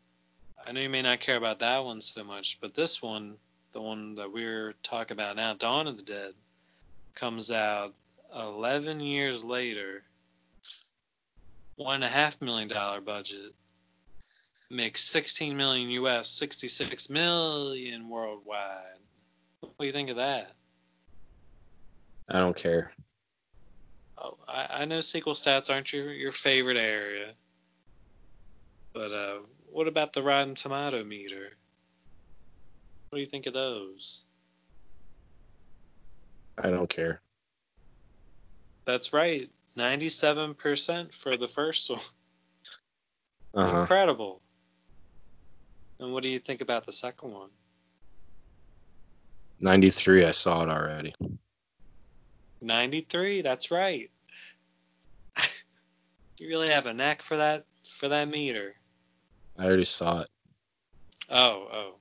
I know you may not care about that one so much, but this one, the one that we're talking about now, Dawn of the Dead, comes out 11 years later. One and a half million dollar budget makes 16 million US, 66 million worldwide. What do you think of that? I don't care. Oh, I, I know sequel stats aren't your, your favorite area, but uh, what about the Rotten Tomato meter? What do you think of those? I don't care. That's right, 97% for the first one. Uh-huh. Incredible. And what do you think about the second one? 93. I saw it already. 93, that's right. you really have a knack for that for that meter. I already saw it. Oh, oh.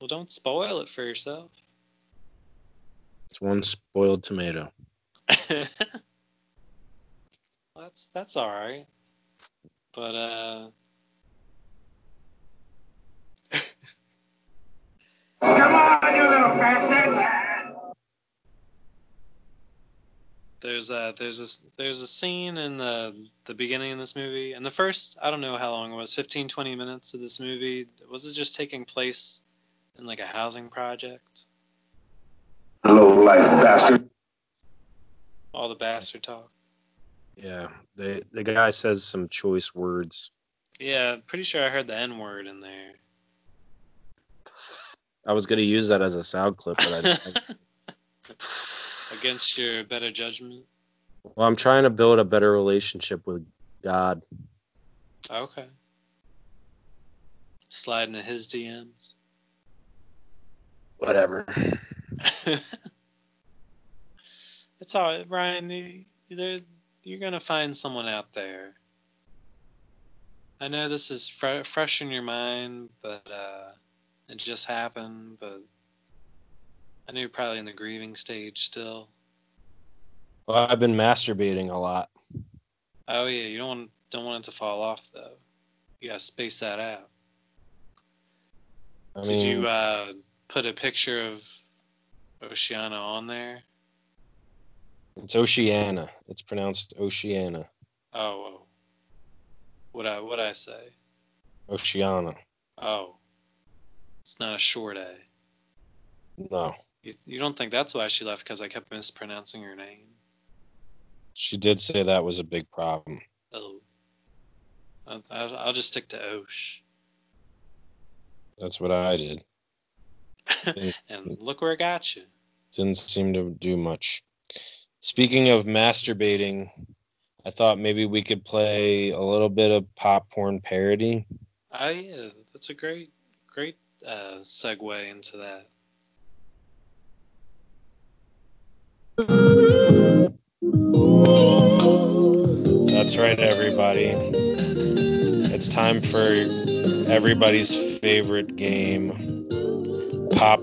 Well, don't spoil it for yourself. It's one spoiled tomato. that's that's all right. But uh on, you little bastards! there's a there's a there's a scene in the the beginning of this movie and the first I don't know how long it was 15 20 minutes of this movie was it just taking place in like a housing project Low life bastard. all the bastard talk Yeah. The the guy says some choice words. yeah pretty sure I heard the n word in there I was gonna use that as a sound clip, but I just against your better judgment well, I'm trying to build a better relationship with God. okay slide into his DMs Whatever. it's all right, Ryan. You, there- you're gonna find someone out there. I know this is fre- fresh in your mind, but uh, it just happened. But I know you're probably in the grieving stage still. Well, I've been masturbating a lot. Oh yeah, you don't want don't want it to fall off though. You gotta space that out. I Did you uh, put a picture of Oceana on there? it's Oceana. It's pronounced Oceana. Oh, oh. what I what I say? Oceana. Oh, it's not a short A. No, You, you don't think that's why she left because I kept mispronouncing her name? she did say that was a big problem. Oh. I'll, I'll, just stick to Osh. That's what I did. and look where it got you. Didn't seem to do much. Speaking of masturbating, I thought maybe we could play a little bit of pop porn parody. Oh, yeah. That's a great, great uh, segue into that. That's right, everybody. It's time for everybody's favorite game pop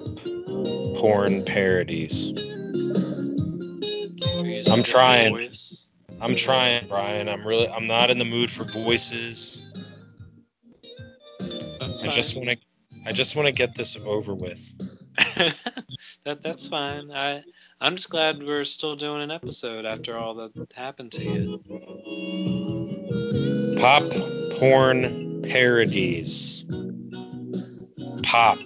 porn parodies. I'm trying. I'm trying, Brian. I'm really I'm not in the mood for voices. I just want to I just want to get this over with. that that's fine. I I'm just glad we're still doing an episode after all that happened to you. Pop porn parodies. Pop.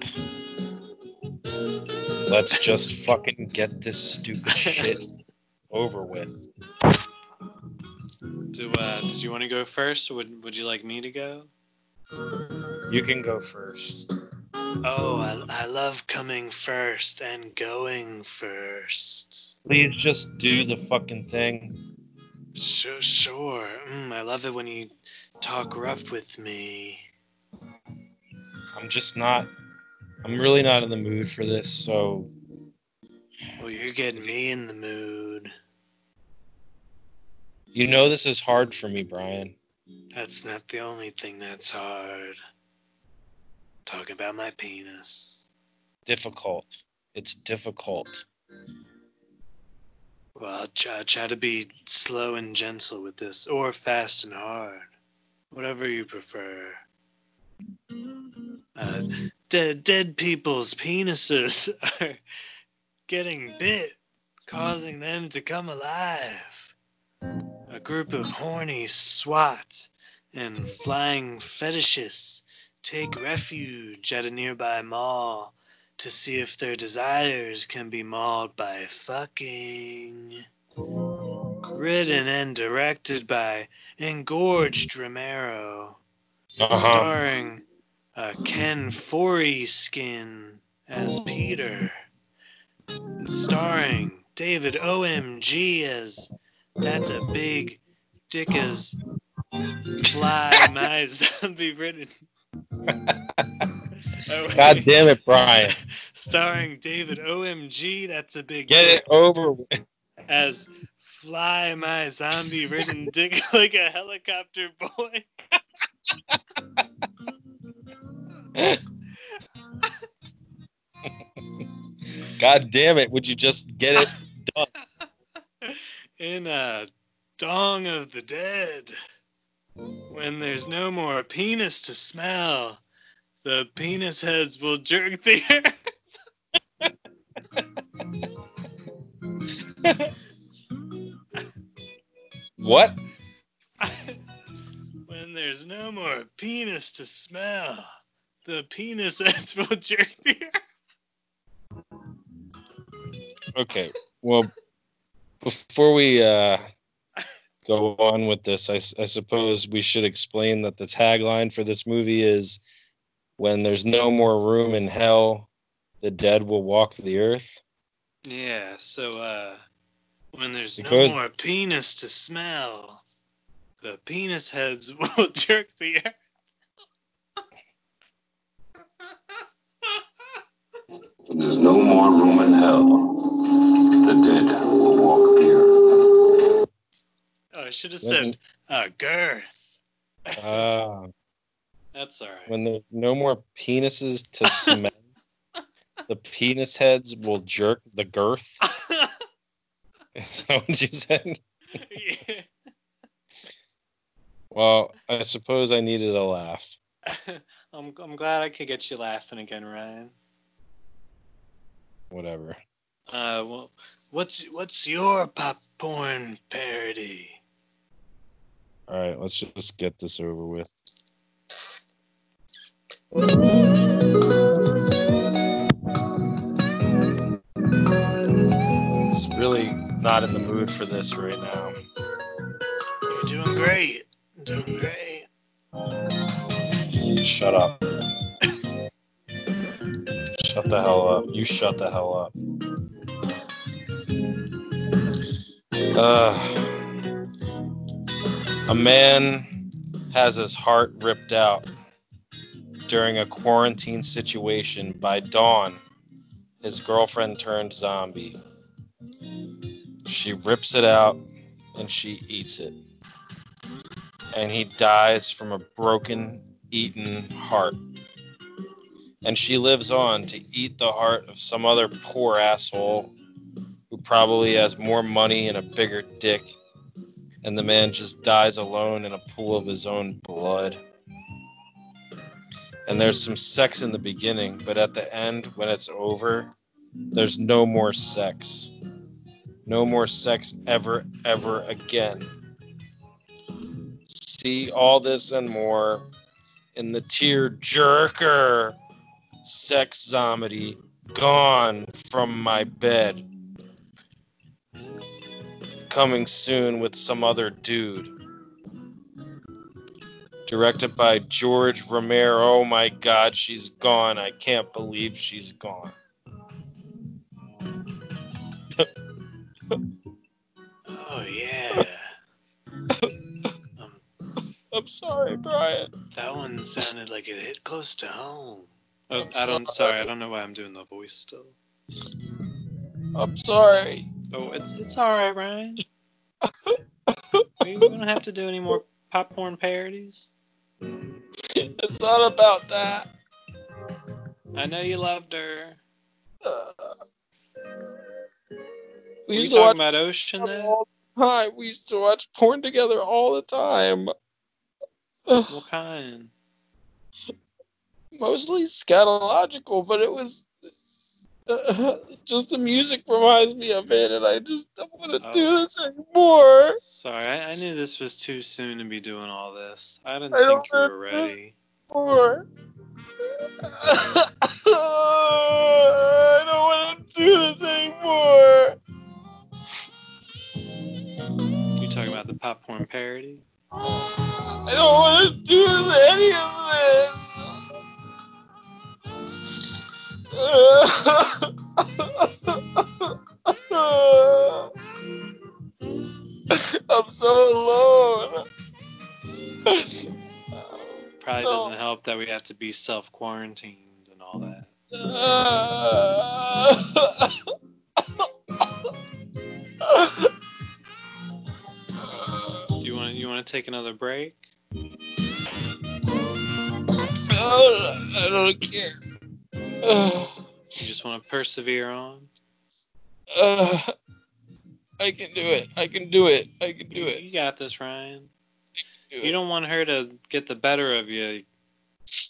Let's just fucking get this stupid shit over with. Do uh, do you want to go first, or would would you like me to go? You can go first. Oh, I, I love coming first and going first. Please just do the fucking thing. Sure, sure. Mm, I love it when you talk rough with me. I'm just not I'm really not in the mood for this, so Well, you're getting me in the mood. You know this is hard for me, Brian. That's not the only thing that's hard. Talking about my penis. Difficult. It's difficult. Well, I'll try, try to be slow and gentle with this, or fast and hard. Whatever you prefer. Uh, dead, dead people's penises are getting bit, causing them to come alive. A group of horny swats and flying fetishists take refuge at a nearby mall to see if their desires can be mauled by fucking. Written and directed by Engorged Romero, Uh-huh. starring uh, Ken Foryskin as Peter, starring David OMG as That's a Big Dick as Fly My Zombie Written. God damn it, Brian. starring David OMG, that's a big Get it over with. as Fly My Zombie Ridden Dick like a helicopter boy. God damn it. Would you just get it done? in uh, a Dong of the Dead. When there's no more penis to smell, the penis heads will jerk the earth. What? when there's no more penis to smell, the penis heads will jerk the earth. Okay. Well, before we uh, go on with this, I suppose we should explain that the tagline for this movie is when there's no more room in hell, the dead will walk the earth. Yeah, so uh when there's Because- no more penis to smell, the penis heads will jerk the earth. There's no more room in hell. The dead will walk the earth. Oh, I should have said uh girth. Ah, That's alright. when there's no more penises to smell, the penis heads will jerk the girth. Is that what you said? yeah. Well, I suppose I needed a laugh. I'm I'm glad I could get you laughing again, Ryan. Whatever. Uh well what's what's your pop porn parody? All right, let's just get this over with. It's really not in the mood for this right now. You're doing great. Doing great. Shut up. shut the hell up. You shut the hell up. Uh, a man has his heart ripped out during a quarantine situation by Dawn, his girlfriend turned zombie. She rips it out and she eats it. And he dies from a broken, eaten heart. And she lives on to eat the heart of some other poor asshole who probably has more money and a bigger dick. And the man just dies alone in a pool of his own blood. And there's some sex in the beginning, but at the end, when it's over, there's no more sex. No more sex ever, ever again. See all this and more in the tear jerker sex zombie gone from my bed. Coming soon with some other dude. Directed by George Romero. Oh my god, she's gone. I can't believe she's gone. Oh yeah. um, I'm sorry, Brian. that one sounded like it hit close to home. Oh, I'm I don't. sorry. Sorry, I don't know why I'm doing the voice still. I'm sorry. Oh, it's it's all right, Ryan. We don't have to do any more popcorn parodies. It's not about that. I know you loved her. Uh, we used you to watch about Ocean porn all the time. We used to watch porn together all the time. What kind? Mostly scatological, but it was uh, just the music reminds me of it, and I just don't want to do Oh. this anymore. Sorry, I, I knew this was too soon to be doing all this. I didn't I think you were ready. More. I don't want to do this anymore. You talking about the popcorn parody? I don't want to do any of this. I'm so alone. Probably No. doesn't help that we have to be self quarantined and all that. Do you want you want to take another break? I don't care. You just want to persevere on? Uh, I can do it. I can do it. I can do it. You got this, Ryan. Do You it. don't want her to get the better of you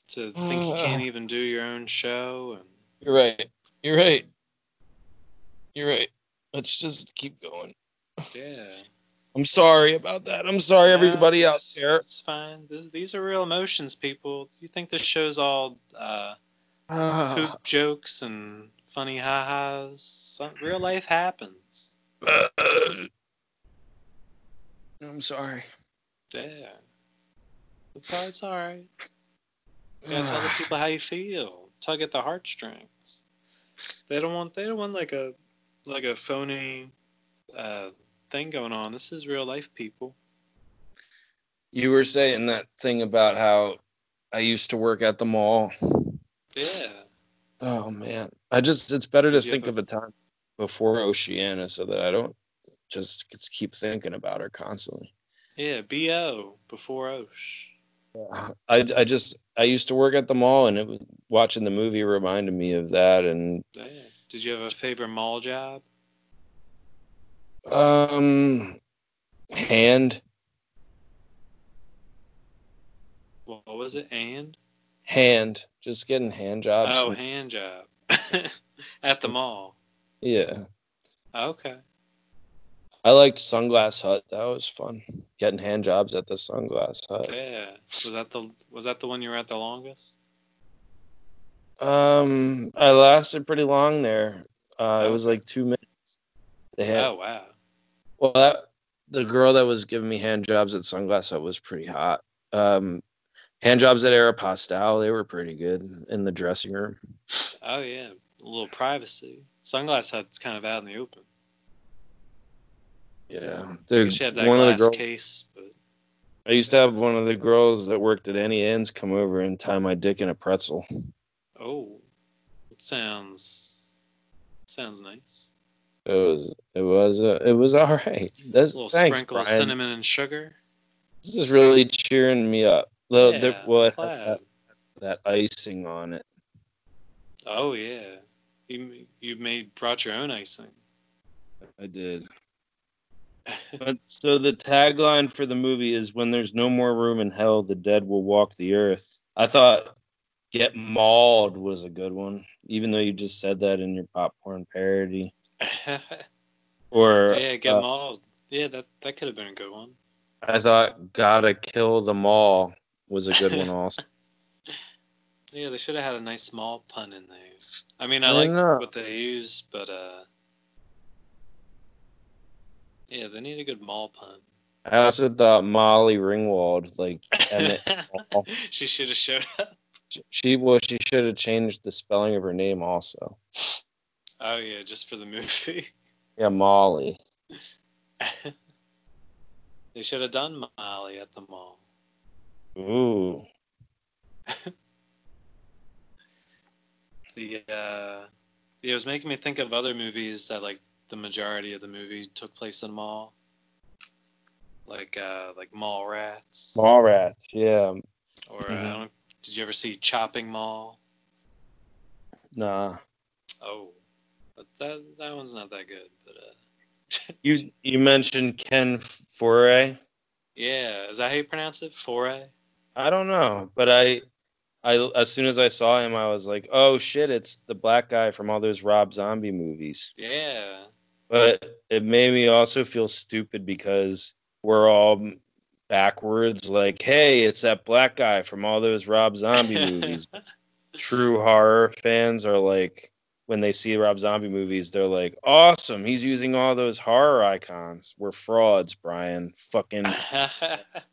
to think you can't even do your own show and You're right. You're right. You're right. Let's just keep going. yeah. I'm sorry about that. I'm sorry, everybody out there. It's fine. This, these are real emotions, people. You think this show's all uh, Ah, poop jokes and funny ha-has? Real life happens. I'm sorry. Yeah. It's all, it's all right. You gotta tell the people how you feel. Tug at the heartstrings. They don't want. They don't want like a like a phony uh, thing going on. This is real life, people. You were saying that thing about how I used to work at the mall. Yeah. Oh man, I just it's better to think of a time before Oceana so that I don't just keep thinking about her constantly. Yeah. Bo before Osh. I, I just I used to work at the mall and it was, watching the movie reminded me of that and Yeah. Did you have a favorite mall job? um hand What was it? And hand just getting hand jobs. oh, hand job at the mall. yeah. Okay. I liked Sunglass Hut. That was fun. Getting hand jobs at the Sunglass Hut. Yeah. Was that the was that the one you were at the longest? Um, I lasted pretty long there. Uh, it was like two minutes. They had, Oh wow. well, that, the girl that was giving me hand jobs at Sunglass Hut was pretty hot. Um, hand jobs at Aeropostale, they were pretty good in the dressing room. Oh yeah. A little privacy. Sunglass Hut's kind of out in the open. Yeah, I the, guess you had that one of the glass girls. case, but I used to have one of the girls that worked at Auntie Anne's come over and tie my dick in a pretzel. oh, it sounds sounds nice. It was, it was, uh, it was all right. That's A little thanks, sprinkle of cinnamon and sugar. This is really cheering me up. The, yeah, the, well, that, that icing on it. Oh yeah. You you made brought your own icing. I did. But so the tagline for the movie is "When there's no more room in hell, the dead will walk the earth." I thought "Get Mauled" was a good one, even though you just said that in your popcorn parody. Or yeah, get uh, mauled. Yeah, that that could have been a good one. I thought "Gotta kill them all" was a good one also. Yeah, they should have had a nice small pun in there. I mean, I, I like know. what they used, but uh, yeah, they need a good mall pun. I also thought Molly Ringwald, like Emmett she should have showed up. She well, she should have changed the spelling of her name also. Oh yeah, just for the movie. Yeah, Molly. they should have done Molly at the mall. Ooh. The uh, yeah, it was making me think of other movies that like the majority of the movie took place in a mall. like uh like Mallrats. Mallrats, yeah. Or Mhm. I don't. Did you ever see Chopping Mall? Nah. Oh, but that that one's not that good. But uh, You you mentioned Ken Foree. yeah, is that how you pronounce it? Foray. I don't know, but I, I as soon as I saw him, I was like, oh shit, it's the black guy from all those Rob Zombie movies. Yeah. But it made me also feel stupid because we're all backwards. Like, hey, it's that black guy from all those Rob Zombie movies. True horror fans are like, when they see Rob Zombie movies, they're like, awesome, he's using all those horror icons. We're frauds, Brian. Fucking.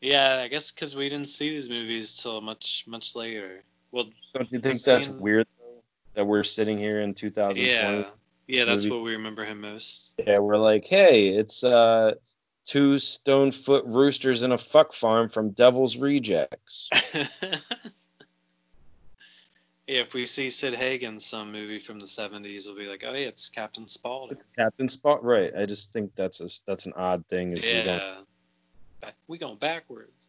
yeah, I guess because we didn't see these movies till much much later. Well, Don't you think that's Seen- weird though, that we're sitting here in 2020? yeah, yeah, that's movie. what we remember him most. Yeah, we're like, hey, it's uh two stone foot roosters in a fuck farm from Devil's Rejects. yeah, if we see Sid Hagen some movie from the '70s, we'll be like, oh yeah, it's Captain Spaulding. Captain Spot, right? I just think that's a that's an odd thing. Is we don't, Yeah, Back- we going backwards.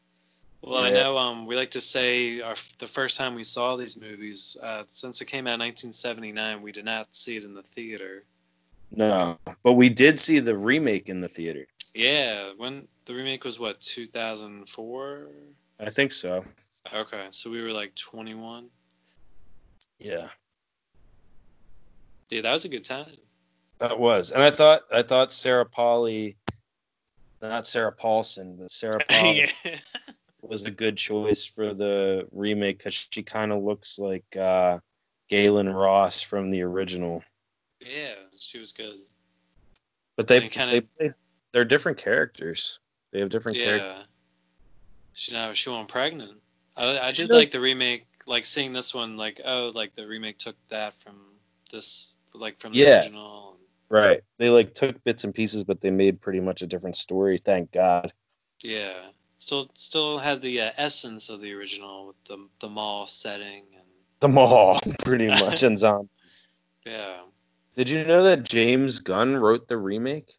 Well, I know um, we like to say our, the first time we saw these movies, uh, since it came out in 1979, we did not see it in the theater. no, but we did see the remake in the theater. Yeah, when the remake was what 2004. I think so. Okay, so we were like 21. Yeah, Dude, that was a good time. that was, and I thought I thought Sarah Polley, not Sarah Paulson, but Sarah Paulson yeah. was a good choice for the remake because she kind of looks like uh, Gaylen Ross from the original. yeah, she was good. But they, They kinda- they play, they're different characters. They have different characters. Yeah. She now she went pregnant. I I did like the remake, like seeing this one, like oh, like the remake took that from this, like from the Yeah. original. Right. They like took bits and pieces, but they made pretty much a different story. Thank God. Yeah, still still had the uh, essence of the original with the the mall setting and The mall, pretty much, and zombie. yeah. Did you know that James Gunn wrote the remake?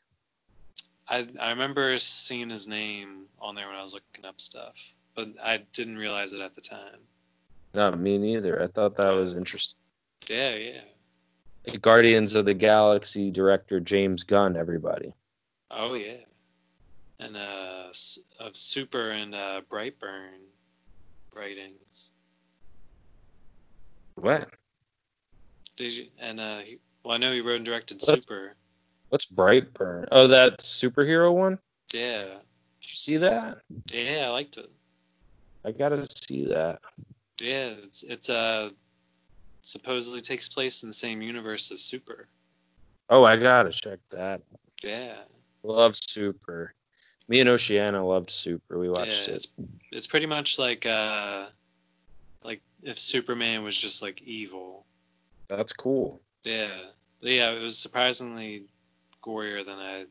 I I remember seeing his name on there when I was looking up stuff, but I didn't realize it at the time. Not me neither. I thought that was interesting. Yeah, yeah. Guardians of the Galaxy director James Gunn, everybody. Oh yeah. And uh of Super and uh Brightburn writings. What? Did you and uh he, well I know he wrote and directed What's- Super. What's Brightburn? Oh, that superhero one? Yeah. Did you see that? Yeah, I liked it. I gotta see that. Yeah, it's it's uh supposedly takes place in the same universe as Super. Oh, I gotta check that. Yeah. Love Super. Me and Oceana loved Super. We watched yeah, it. it's it's pretty much like uh like if Superman was just like evil. That's cool. Yeah. Yeah, it was surprisingly gorier than I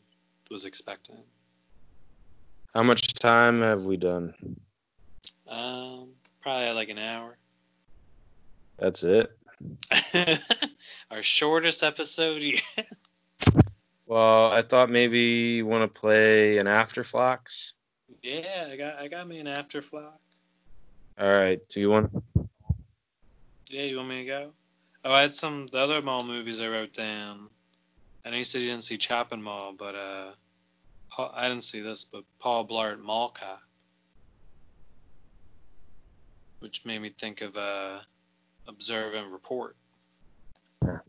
was expecting. How much time have we done? Um probably like an hour. That's it. Our shortest episode yet. Well, I thought maybe you want to play an Afterflocks. Yeah, I got I got me an afterflock. All right. Do you want? Yeah, you want me to go? Oh, I had some the other mall movies I wrote down. I know you said you didn't see Chopping Mall, but uh, Paul, I didn't see this, but Paul Blart Mall Cop, which made me think of uh, Observe and Report. Yeah.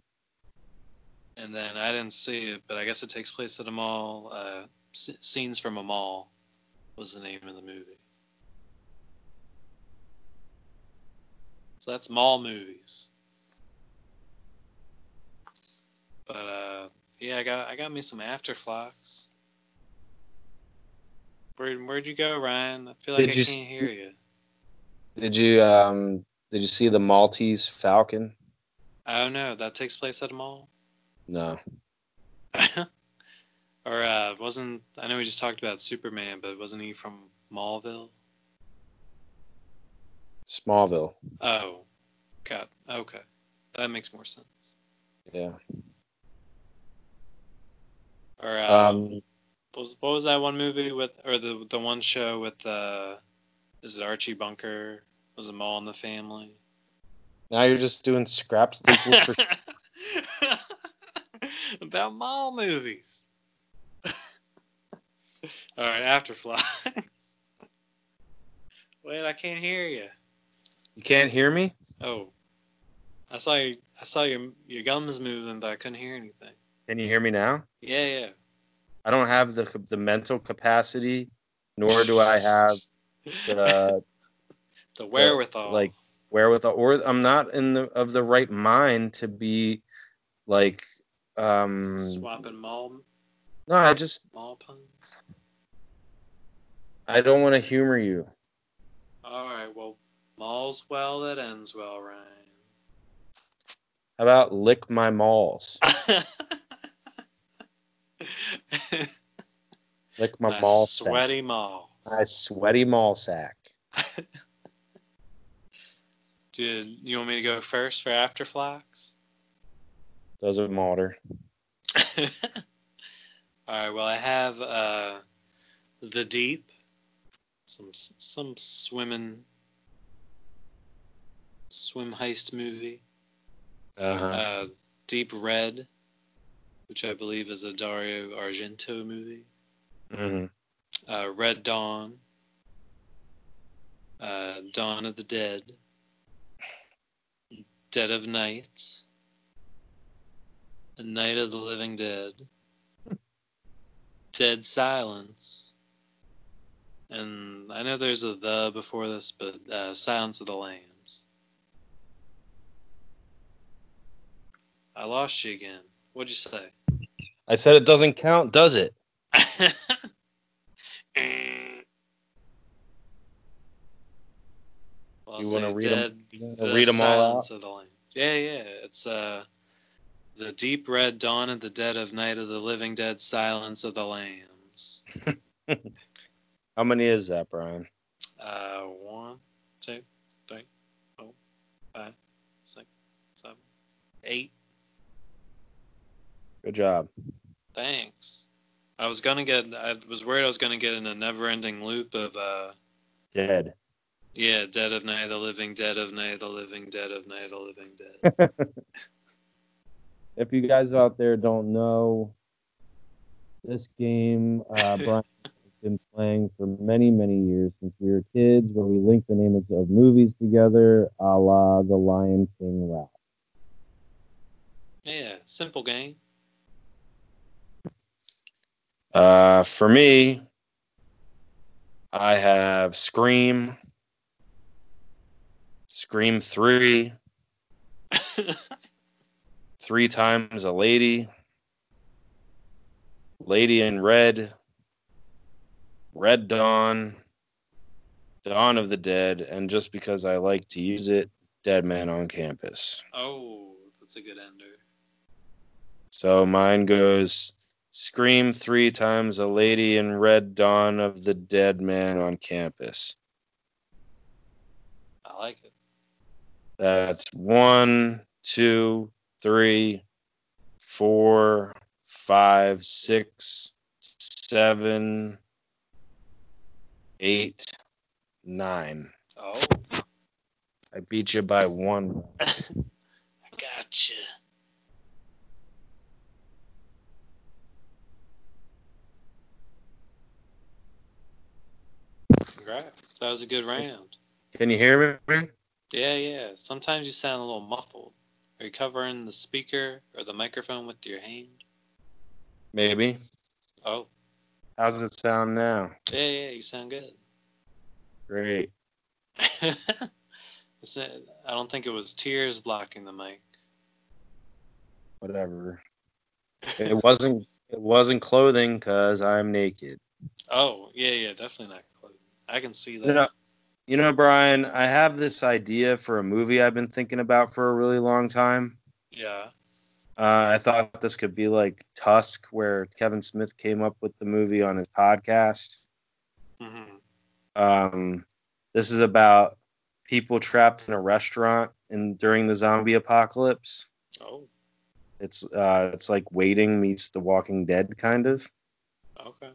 And then I didn't see it, but I guess it takes place at a mall. Uh, S- Scenes from a Mall was the name of the movie. So that's mall movies. But uh, yeah, I got I got me some afterflocks. Where where'd you go, Ryan? I feel like Did I you can't hear you. Did you um? Did you see the Maltese Falcon? Oh no, that takes place at a mall. No. or uh, wasn't I know we just talked about Superman, but wasn't he from Mallville? Smallville. Oh, got okay, that makes more sense. Yeah. Or uh, Um. What was, what was that one movie with, or the the one show with uh, is it Archie Bunker? Was it All in the Family? Now you're just doing scrap sequels for About mall movies. All right, Afterfly. Wait, I can't hear you. You can't hear me? Oh, I saw you. I saw your your gums moving, but I couldn't hear anything. Can you hear me now? Yeah, yeah. I don't have the the mental capacity, nor do I have the The wherewithal. like wherewithal, or I'm not in the of the right mind to be like um swapping mall no I just mall puns. I don't want to humor you. All right, well, mall's well that ends well, Ryan. How about lick my malls? Lick my A mall sack. sweaty mall. My sweaty mall sack. Did you want me to go first for Afterflux? Doesn't matter. All right. Well, I have uh, the Deep, some some swimming swim heist movie. Uh-huh. Uh, Deep Red, which I believe is a Dario Argento movie. hmm Uh, Red Dawn. Uh, Dawn of the Dead. Dead of Night. The Night of the Living Dead. Dead Silence. And I know there's a the before this, but uh, Silence of the Lambs. I lost you again. What'd you say? I said it doesn't count, does it? Well, Do you I'll wanna read read 'em- Dead, you wanna the read 'em all of the. Yeah, yeah. It's uh, the deep red dawn of the dead of night of the living dead silence of the lambs. How many is that, Brian? Uh, one, two, three, four, five, six, seven, eight. Good job. Thanks. I was gonna get. I was worried I was gonna get in a never-ending loop of uh, Dead. Yeah, dead of night, the living, dead of night, the living, dead of night, the living, dead. if you guys out there don't know, this game uh, Brian has been playing for many, many years since we were kids, where we link the names of movies together, a la The Lion King rap. Yeah, simple game. Uh, for me, I have Scream, Scream 3, Three Times a Lady, Lady in Red, Red Dawn, Dawn of the Dead, and just because I like to use it, Dead Man on Campus. oh, that's a good ender. So mine goes Scream three times a lady in red dawn of the dead man on campus. I like it. That's one, two, three, four, five, six, seven, eight, nine. Oh, I beat you by one. I gotcha. Congrats. That was a good round. Can you hear me? Yeah, yeah. Sometimes you sound a little muffled. Are you covering the speaker or the microphone with your hand? Maybe. Oh, How's it sound now? yeah, yeah. You sound good. Great. It's a- I don't think it was tears blocking the mic. Whatever. It wasn't. It wasn't clothing because I'm naked. Oh, yeah, yeah. Definitely not clothing. I can see that. You know, you know, Brian, I have this idea for a movie I've been thinking about for a really long time. Yeah. Uh, I thought this could be like Tusk, where Kevin Smith came up with the movie on his podcast. Mm-hmm. Um, this is about people trapped in a restaurant in during the zombie apocalypse. Oh. It's uh, it's like Waiting meets The Walking Dead, kind of. Okay.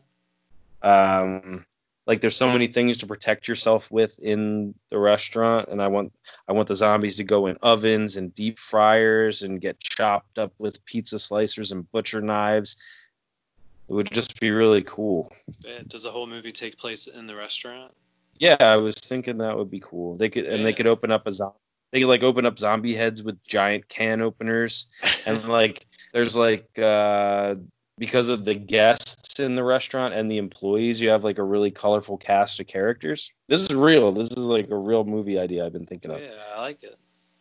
Um, like there's so many things to protect yourself with in the restaurant, and I want I want the zombies to go in ovens and deep fryers and get chopped up with pizza slicers and butcher knives. It would just be really cool. Does the whole movie take place in the restaurant? Yeah, I was thinking that would be cool. They could and they could open up a zombie. They could like open up zombie heads with giant can openers, and like there's like uh because of the guests in the restaurant and the employees, you have like a really colorful cast of characters. This is real. This is like a real movie idea I've been thinking of. yeah, I like it.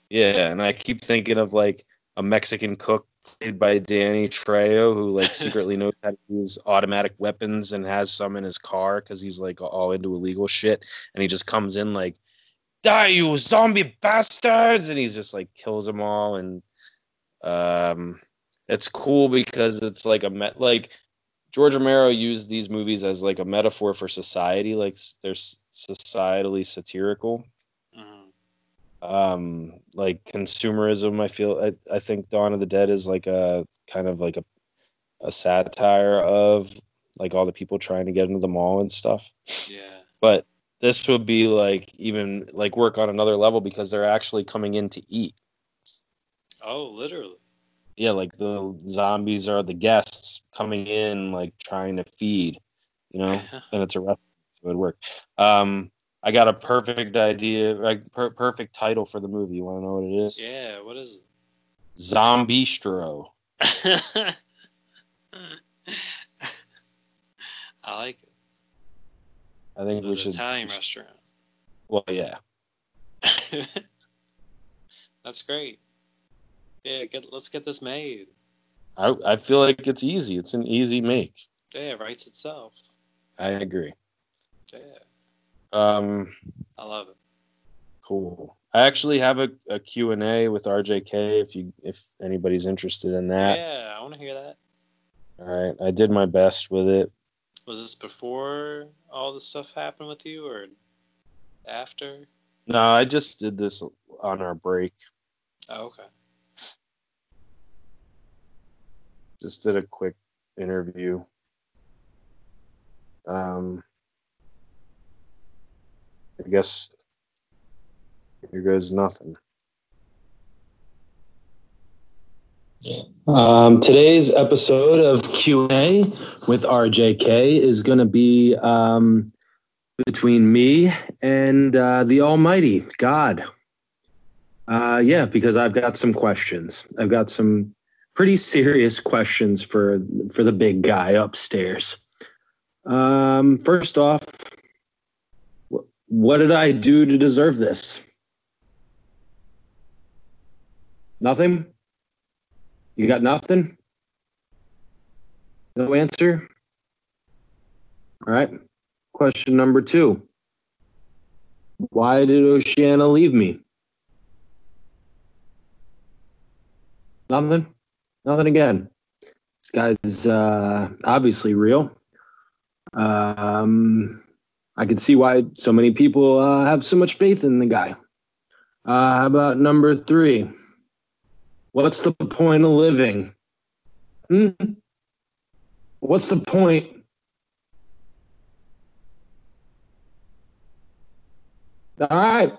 Yeah, and I keep thinking of like a Mexican cook played by Danny Trejo who like secretly knows how to use automatic weapons and has some in his car because he's like all into illegal shit, and he just comes in like, "Die, you zombie bastards!" and he's just like kills them all, and um, it's cool because it's like a met like George Romero used these movies as like a metaphor for society, like they're societally satirical Mhm. um like consumerism i feel I, I think dawn of the dead is like a kind of like a, a satire of like all the people trying to get into the mall and stuff Yeah. but this would be like even like work on another level because they're actually coming in to eat Oh, literally. Yeah like the zombies are the guests coming in like trying to feed you know and it's a restaurant, so it would work. Um, I got a perfect idea, like per- perfect title for the movie. You want to know what it is? yeah. What is it? Zombiestro. I like it. I think So we should. an Italian restaurant. Well, yeah. That's great. Yeah, get let's get this made. I I feel like it's easy. It's an easy make. Yeah, it writes itself. I agree. Yeah, Um, I love it. cool. I actually have a, a Q&A with RJK if you if anybody's interested in that. yeah, I want to hear that. All right. I did my best with it. Was this before all the stuff happened with you, or after? No, I just did this on our break. Oh, okay. Just did a quick interview. Um, I guess here goes nothing. Um, today's episode of Q&A with RJK is going to be um, between me and uh, the Almighty God. Uh, yeah, because I've got some questions. I've got some pretty serious questions for for the big guy upstairs. Um, first off, wh- what did I do to deserve this? Nothing. You got nothing. No answer. All right. Question number two. Why did Oceana leave me? Nothing. Nothing again. This guy's uh, obviously real. Um, I can see why so many people uh, have so much faith in the guy. Uh, how about number three? What's the point of living? Hmm? What's the point? All right.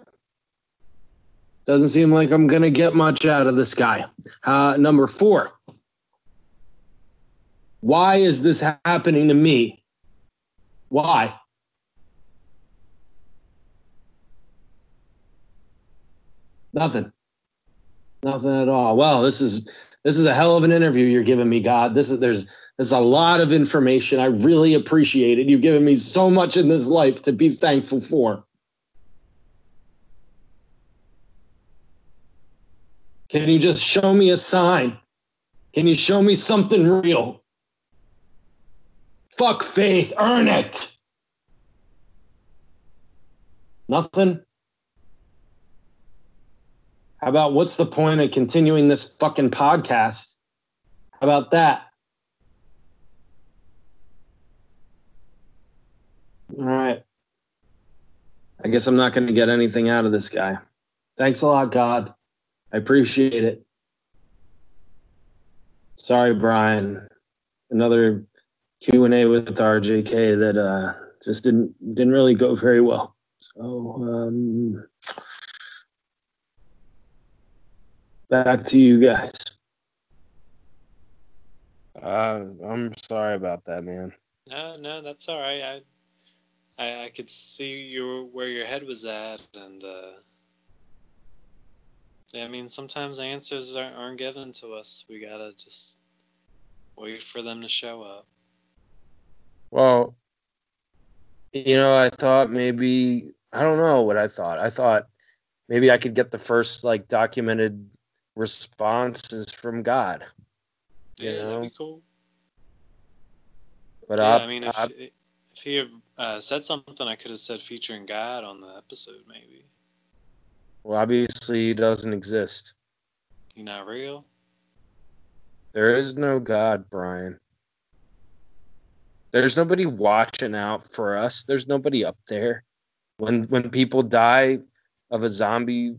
Doesn't seem like I'm going to get much out of this guy. Uh, number four. Why is this happening to me? Why? Nothing. Nothing at all. Well, this is this is a hell of an interview you're giving me, God. This is there's there's a lot of information. I really appreciate it. You've given me so much in this life to be thankful for. Can you just show me a sign? Can you show me something real? Fuck faith, earn it. Nothing. How about what's the point of continuing this fucking podcast? How about that? All right. I guess I'm not going to get anything out of this guy. Thanks a lot, God. I appreciate it. Sorry, Brian. Another Q and A with RJK that uh, just didn't didn't really go very well. So um, back to you guys. Uh, I'm sorry about that, man. No, no, that's all right. I, I, I could see you where your head was at, and uh, I mean, sometimes answers aren't, aren't given to us. We gotta just wait for them to show up. Well, you know, I thought maybe I don't know what I thought. I thought maybe I could get the first like documented responses from God. You Yeah, know? that'd be cool. But yeah, I, I mean, if, I, if he had uh, said something, I could have said featuring God on the episode, maybe. well, obviously he doesn't exist. You not real? There is no God, Brian. There's nobody watching out for us. There's nobody up there. When when people die of a zombie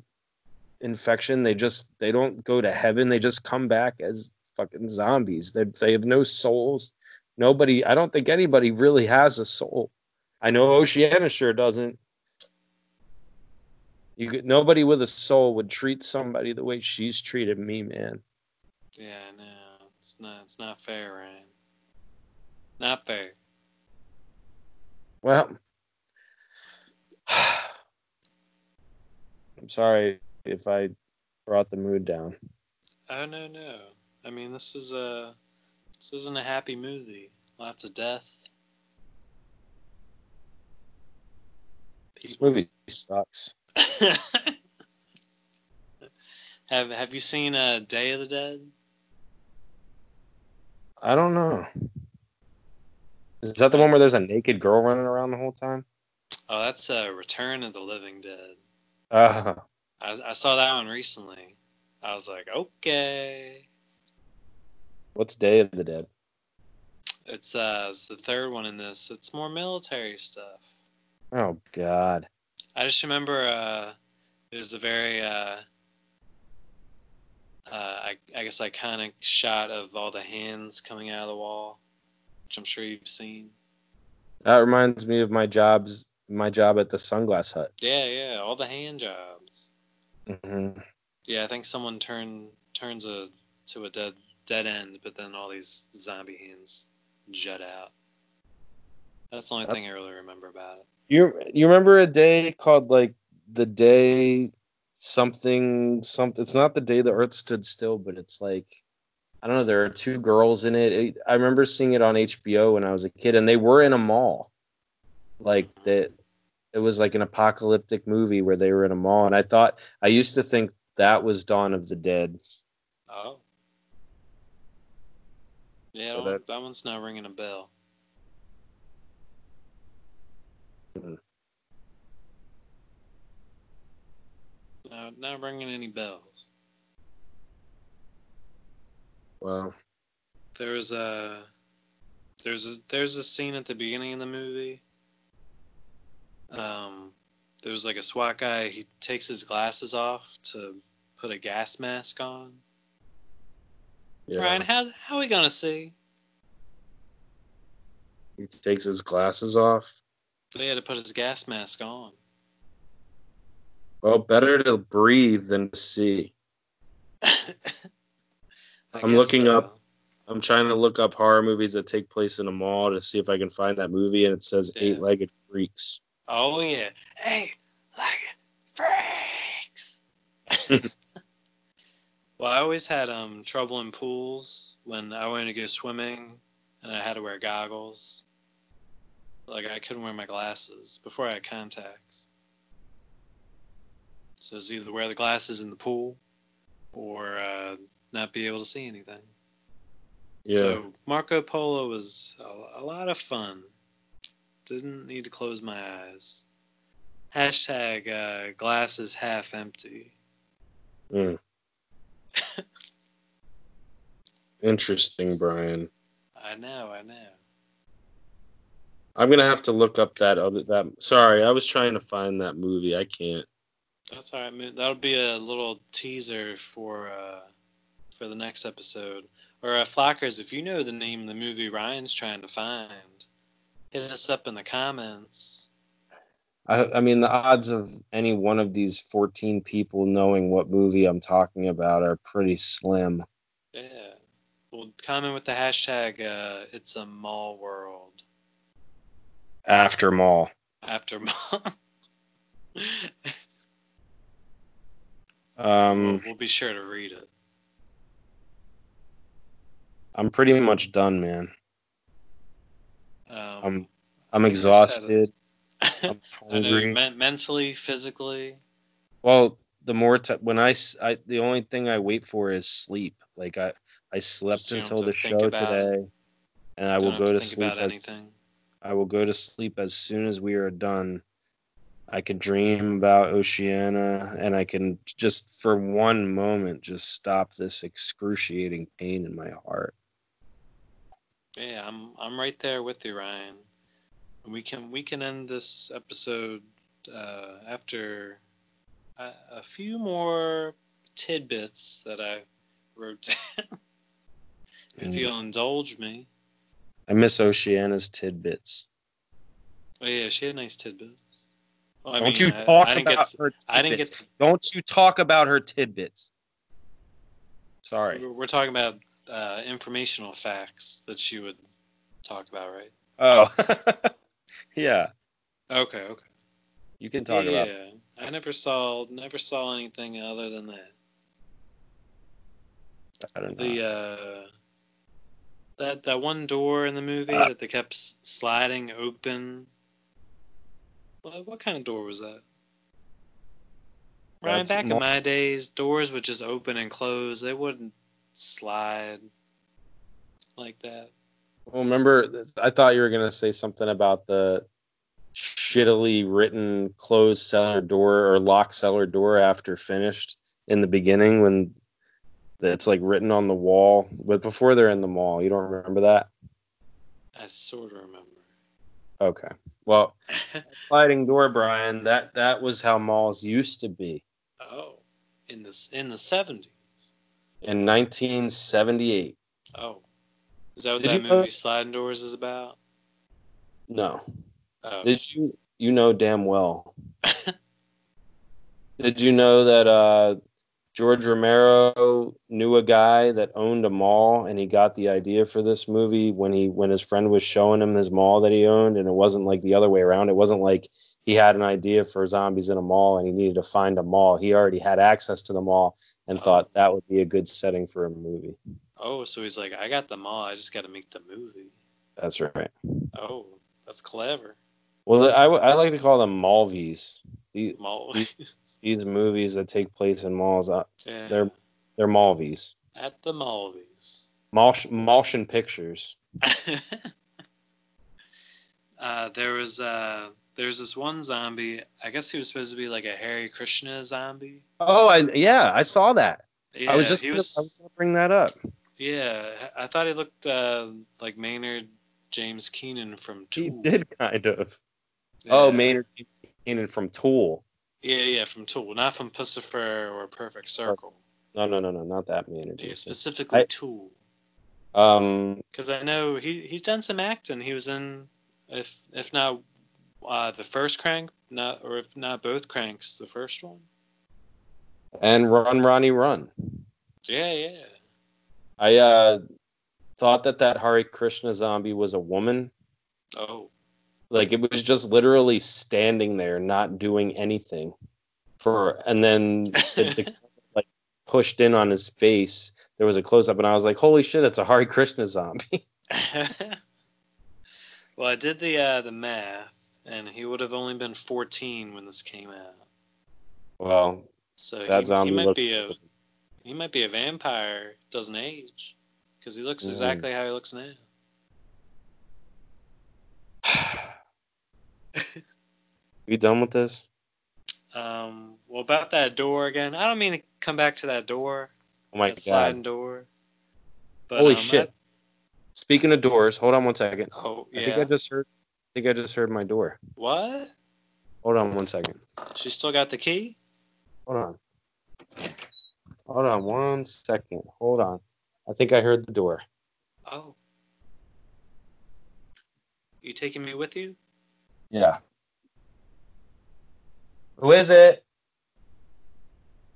infection, they just they don't go to heaven. They just come back as fucking zombies. They they have no souls. Nobody. I don't think anybody really has a soul. I know Oceana sure doesn't. You could, nobody with a soul would treat somebody the way she's treated me, man. Yeah, no, it's not. It's not fair, Ryan. Not fair. Well, I'm sorry if I brought the mood down. Oh no, no. I mean, this is a. This isn't a happy movie. Lots of death. This movie sucks. have Have you seen uh, Day of the Dead? I don't know. Is that the one where there's a naked girl running around the whole time? Oh, that's uh, Return of the Living Dead. Uh, I, I saw that one recently. I was like, okay. what's Day of the Dead? It's uh, it's the third one in this. It's more military stuff. Oh God. I just remember uh, there's a very uh, uh, I, I guess iconic shot of all the hands coming out of the wall, which I'm sure you've seen. That reminds me of my jobs, my job at the Sunglass Hut. Yeah, yeah, all the hand jobs. hmm Yeah, I think someone turn turns a to a dead dead end, but then all these zombie hands jut out. That's the only thing I really remember about it. You you remember a day called like the day something something? It's not the day the Earth stood still, but it's like I don't know. There are two girls in it. I remember seeing it on HBO when I was a kid, and they were in a mall. Like that, it was like an apocalyptic movie where they were in a mall, and I thought I used to think that was Dawn of the Dead. Oh. Yeah, So that, that- one's not ringing a bell. Mhm. No, not ringing any bells. Well, There was a there's a there's a scene at the beginning of the movie. Um, there was like a SWAT guy. He takes his glasses off to put a gas mask on. yeah. Ryan, how how are we gonna see? He takes his glasses off. They had to put his gas mask on. Well, better to breathe than to see. I I'm guess looking so. up- I'm trying to look up horror movies that take place in a mall to see if I can find that movie, and it says Yeah. Eight-Legged Freaks. Oh yeah. Hey, like freaks. well, I always had um trouble in pools when I wanted to go swimming and I had to wear goggles. Like I couldn't wear my glasses before I had contacts. So it's either wear the glasses in the pool or uh, not be able to see anything. Yeah. So Marco Polo was a, a lot of fun. Didn't need to close my eyes. Hashtag uh, glasses half empty. Mm. Interesting, Brian. I know, I know. I'm gonna have to look up that other that. Sorry, I was trying to find that movie. I can't. That's all right. man. That'll be a little teaser for uh, for the next episode. Or uh, Flockers, if you know the name of the movie Ryan's trying to find, hit us up in the comments. I, I mean, the odds of any one of these 14 people knowing what movie I'm talking about are pretty slim. Yeah. Well, comment with the hashtag uh, It's a Mall World After Mall. after mall. Um, we'll, we'll be sure to read it. I'm pretty much done, man. Um, I'm I'm exhausted. I'm I hungry. men- mentally, physically. Well, the more t- when I the only thing I wait for is sleep. Like I I slept So until the to show it. today, and I will go to think sleep as anything. I will go to sleep as soon as we are done. I can dream about Oceana, and I can just for one moment just stop this excruciating pain in my heart. Yeah, I'm I'm right there with you, Ryan. We can we can end this episode uh, after a, a few more tidbits that I wrote down. if Mm. you'll indulge me. I miss Oceana's tidbits. Oh yeah, she had nice tidbits. Well, I Don't mean, you I- talk I, didn't about get, her tidbits. I didn't get. Don't you talk about her tidbits. Sorry. We're talking about uh, informational facts that she would talk about, right? Oh. yeah. Okay, okay. You can talk yeah, about yeah. I never saw never saw anything other than that. I don't know. The uh, that that one door in the movie Ah. that they kept sliding open. What, what kind of door was that? Ryan, That's back mo- in my days, doors would just open and close. They wouldn't slide like that. Well, remember, I thought you were gonna say something about the shittily written closed cellar door or lock cellar door after finished in the beginning when it's like written on the wall, but before they're in the mall. You don't remember that? I sort of remember. Okay. Well, sliding door, Brian. That that was how malls used to be oh, in the in the seventies. In 1978. Oh, is that what Did that you know- movie Sliding Doors is about? No. Oh, Did you you know damn well? Did you know that uh, George Romero knew a guy that owned a mall, and he got the idea for this movie when he when his friend was showing him his mall that he owned, and it wasn't like the other way around. It wasn't like he had an idea for zombies in a mall and he needed to find a mall. He already had access to the mall and thought that would be a good setting for a movie. oh, so he's like, I got the mall. I just got to make the movie. That's right. Oh, that's clever. Well, I, I like to call them Malvies. These, Mall. these movies that take place in malls, uh, yeah. they're they're Malvies. at the Malvies. Malsh, Malshan Pictures. uh, there was uh, there's this one zombie. I guess he was supposed to be like a Hare Krishna zombie. Oh, I, yeah, I saw that. Yeah, I was just gonna, was. I was gonna bring that up. Yeah, I thought he looked uh, like Maynard James Keenan from He did kind of. Oh, Yeah. Maynard Keenan from Tool. Yeah, yeah, from Tool, not from Puscifer or Perfect Circle. No, no, no, no, not that Maynard. Yeah, specifically I- Tool. Um, Because I know he he's done some acting. He was in, if if not uh, the first Crank, not or if not both Cranks, the first one. and Run Ronnie Run. Yeah, yeah. I uh thought that that Hare Krishna zombie was a woman. Oh, Like it was just literally standing there, not doing anything. For and then the, the like pushed in on his face. There was a close up, and I was like, "Holy shit! It's a Hare Krishna zombie." well, I did the uh, the math, and he would have only been 14 when this came out. well, So That he, zombie he might be a he might be a vampire. Doesn't age, because he looks Mm. exactly how he looks now. We done with this? Um, well, about that door again. I don't mean to come back to that door. Oh my that sliding door. But, Holy um, shit! Speaking of doors, hold on one second. I- oh I think. I just heard. I think I just heard my door. What? Hold on one second. She still got the key? Hold on. Hold on one second. Hold on. I think I heard the door. Oh. You taking me with you? Yeah. Who is it?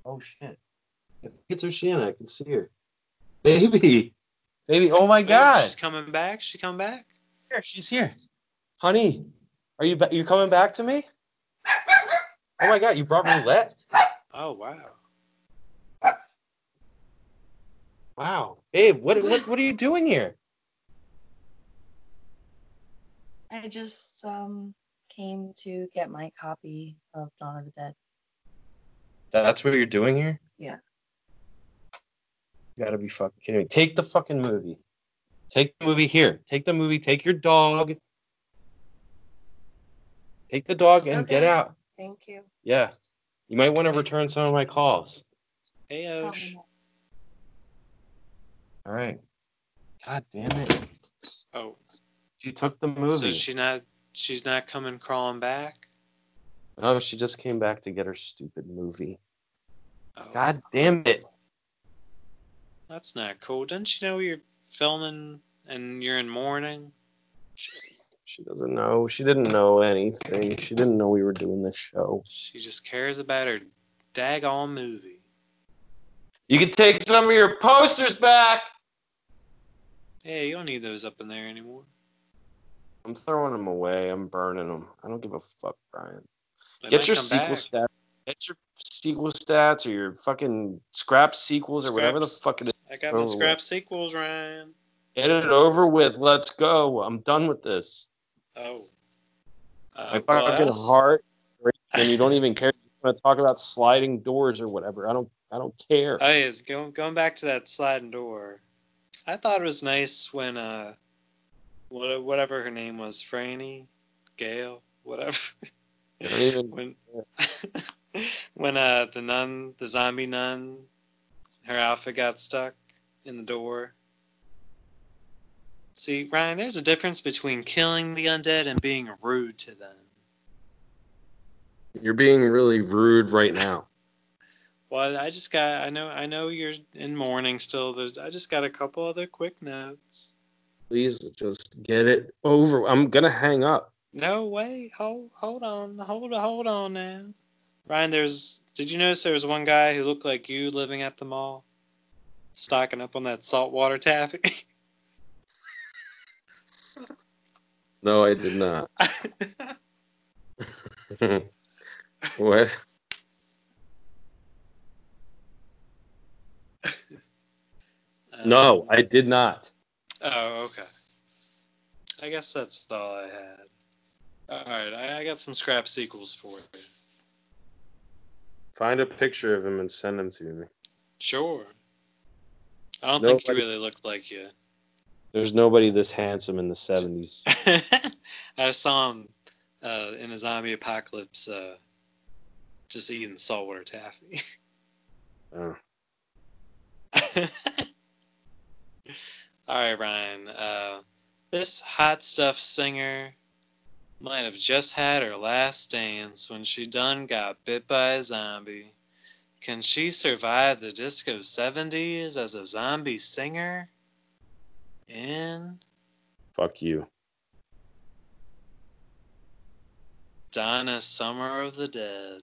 Oh shit. I think it's Oceana. I can see her. Baby. Baby. Oh my god. She's coming back. She come back. Here, she's here. Honey, are you ba- you coming back to me? Oh my god, you brought roulette? Oh wow. Wow. Babe, what what what are you doing here? I just um came to get my copy of Dawn of the Dead. That's what you're doing here? Yeah. You gotta be fucking kidding me. Take the fucking movie. Take the movie here. Take the movie. Take your dog. Take the dog and get out. Thank you. Yeah. You might want to return some of my calls. Hey Osh. All right. God damn it. Oh. She took the movie. So movie. she's not she's not coming crawling back? oh, she just came back to get her stupid movie. Oh, God damn it. That's not cool. Didn't you know you're filming and you're in mourning? She doesn't know. She didn't know anything. She didn't know we were doing this show. She just cares about her daggone movie. You can take some of your posters back. Hey, you don't need those up in there anymore. I'm throwing them away. I'm burning them. I don't give a fuck, Brian. They Get your sequel back. stats. Get your sequel stats or your fucking scrap sequels or whatever the fuck it is. I got my scrap with. sequels, Ryan. Get it over with. Let's go. I'm done with this. Oh. Uh, My fucking that's- heart. And you don't even care. You want to talk about sliding doors or whatever. I don't. I don't care. Oh, yeah, going going back to that sliding door. I thought it was nice when uh, what whatever her name was, Franny, Gail, whatever. When when uh the nun, the zombie nun, her outfit got stuck in the door. See, Ryan, there's a difference between killing the undead and being rude to them. You're being really rude right now. Well, I just got I know I know you're in mourning still. There's I just got a couple other quick notes. Please just get it over. I'm gonna hang up. No, wait, hold hold on, hold hold on now. Ryan, there's did you notice there was one guy who looked like you living at the mall? Stocking up on that saltwater taffy. No, I did not. what? Uh, no, I did not. Oh, okay. I guess that's all I had. Alright, I, I got some scrap sequels for you. Find a picture of him and send him to me. Sure. I don't think he really looked like you. There's nobody this handsome in the 70s. I saw him uh, in a zombie apocalypse uh, just eating saltwater taffy. Oh. All right, Ryan. Uh, this hot stuff singer might have just had her last dance when she done got bit by a zombie. Can she survive the disco 70s as a zombie singer? In Fuck you. Donna Summer of the Dead.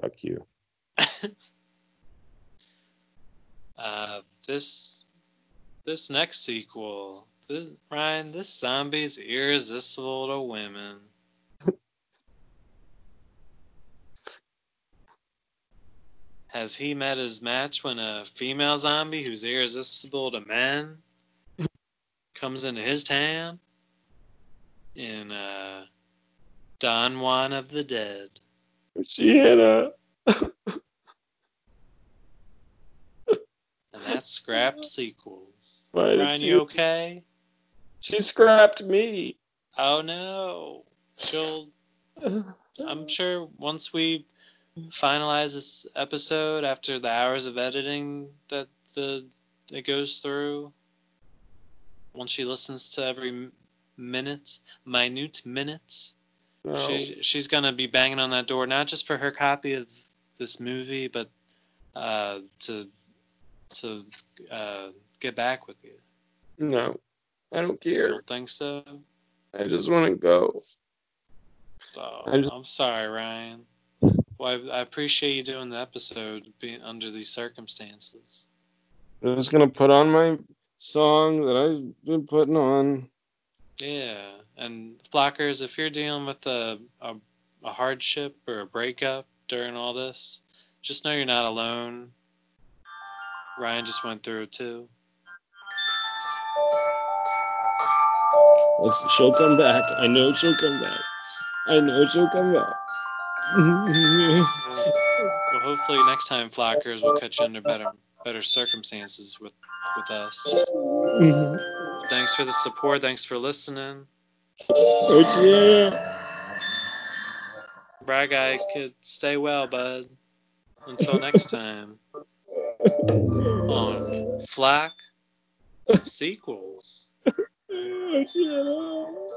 Fuck you. Uh, this this next sequel, this, Ryan, this zombie's irresistible to women. Has he met his match when a female zombie who's irresistible to men comes into his town? In uh, Don Juan of the Dead. Sienna. And that's scrapped sequels. Why did Ryan, you you- okay? She scrapped me. Oh no. She'll I'm sure once we finalize this episode after the hours of editing that the it goes through once she listens to every minute, minute minute, No. she, she's gonna be banging on that door not just for her copy of this movie, but uh, to to uh, get back with you. No, I don't You care. don't think so? I just want to go. So I just- I'm sorry, Ryan. Well, I, I appreciate you doing the episode being under these circumstances. I'm just gonna put on my song that I've been putting on. Yeah, and flockers, if you're dealing with a, a a hardship or a breakup during all this, just know you're not alone. Ryan just went through it too. Let's, she'll come back. I know she'll come back. I know she'll come back. Well, hopefully next time flockers will catch you under better better circumstances with with us. Mm-hmm. Thanks for the support. Thanks for listening. oh yeah. Brad guy could stay well, bud. Until next time. On Flack sequels. Oh.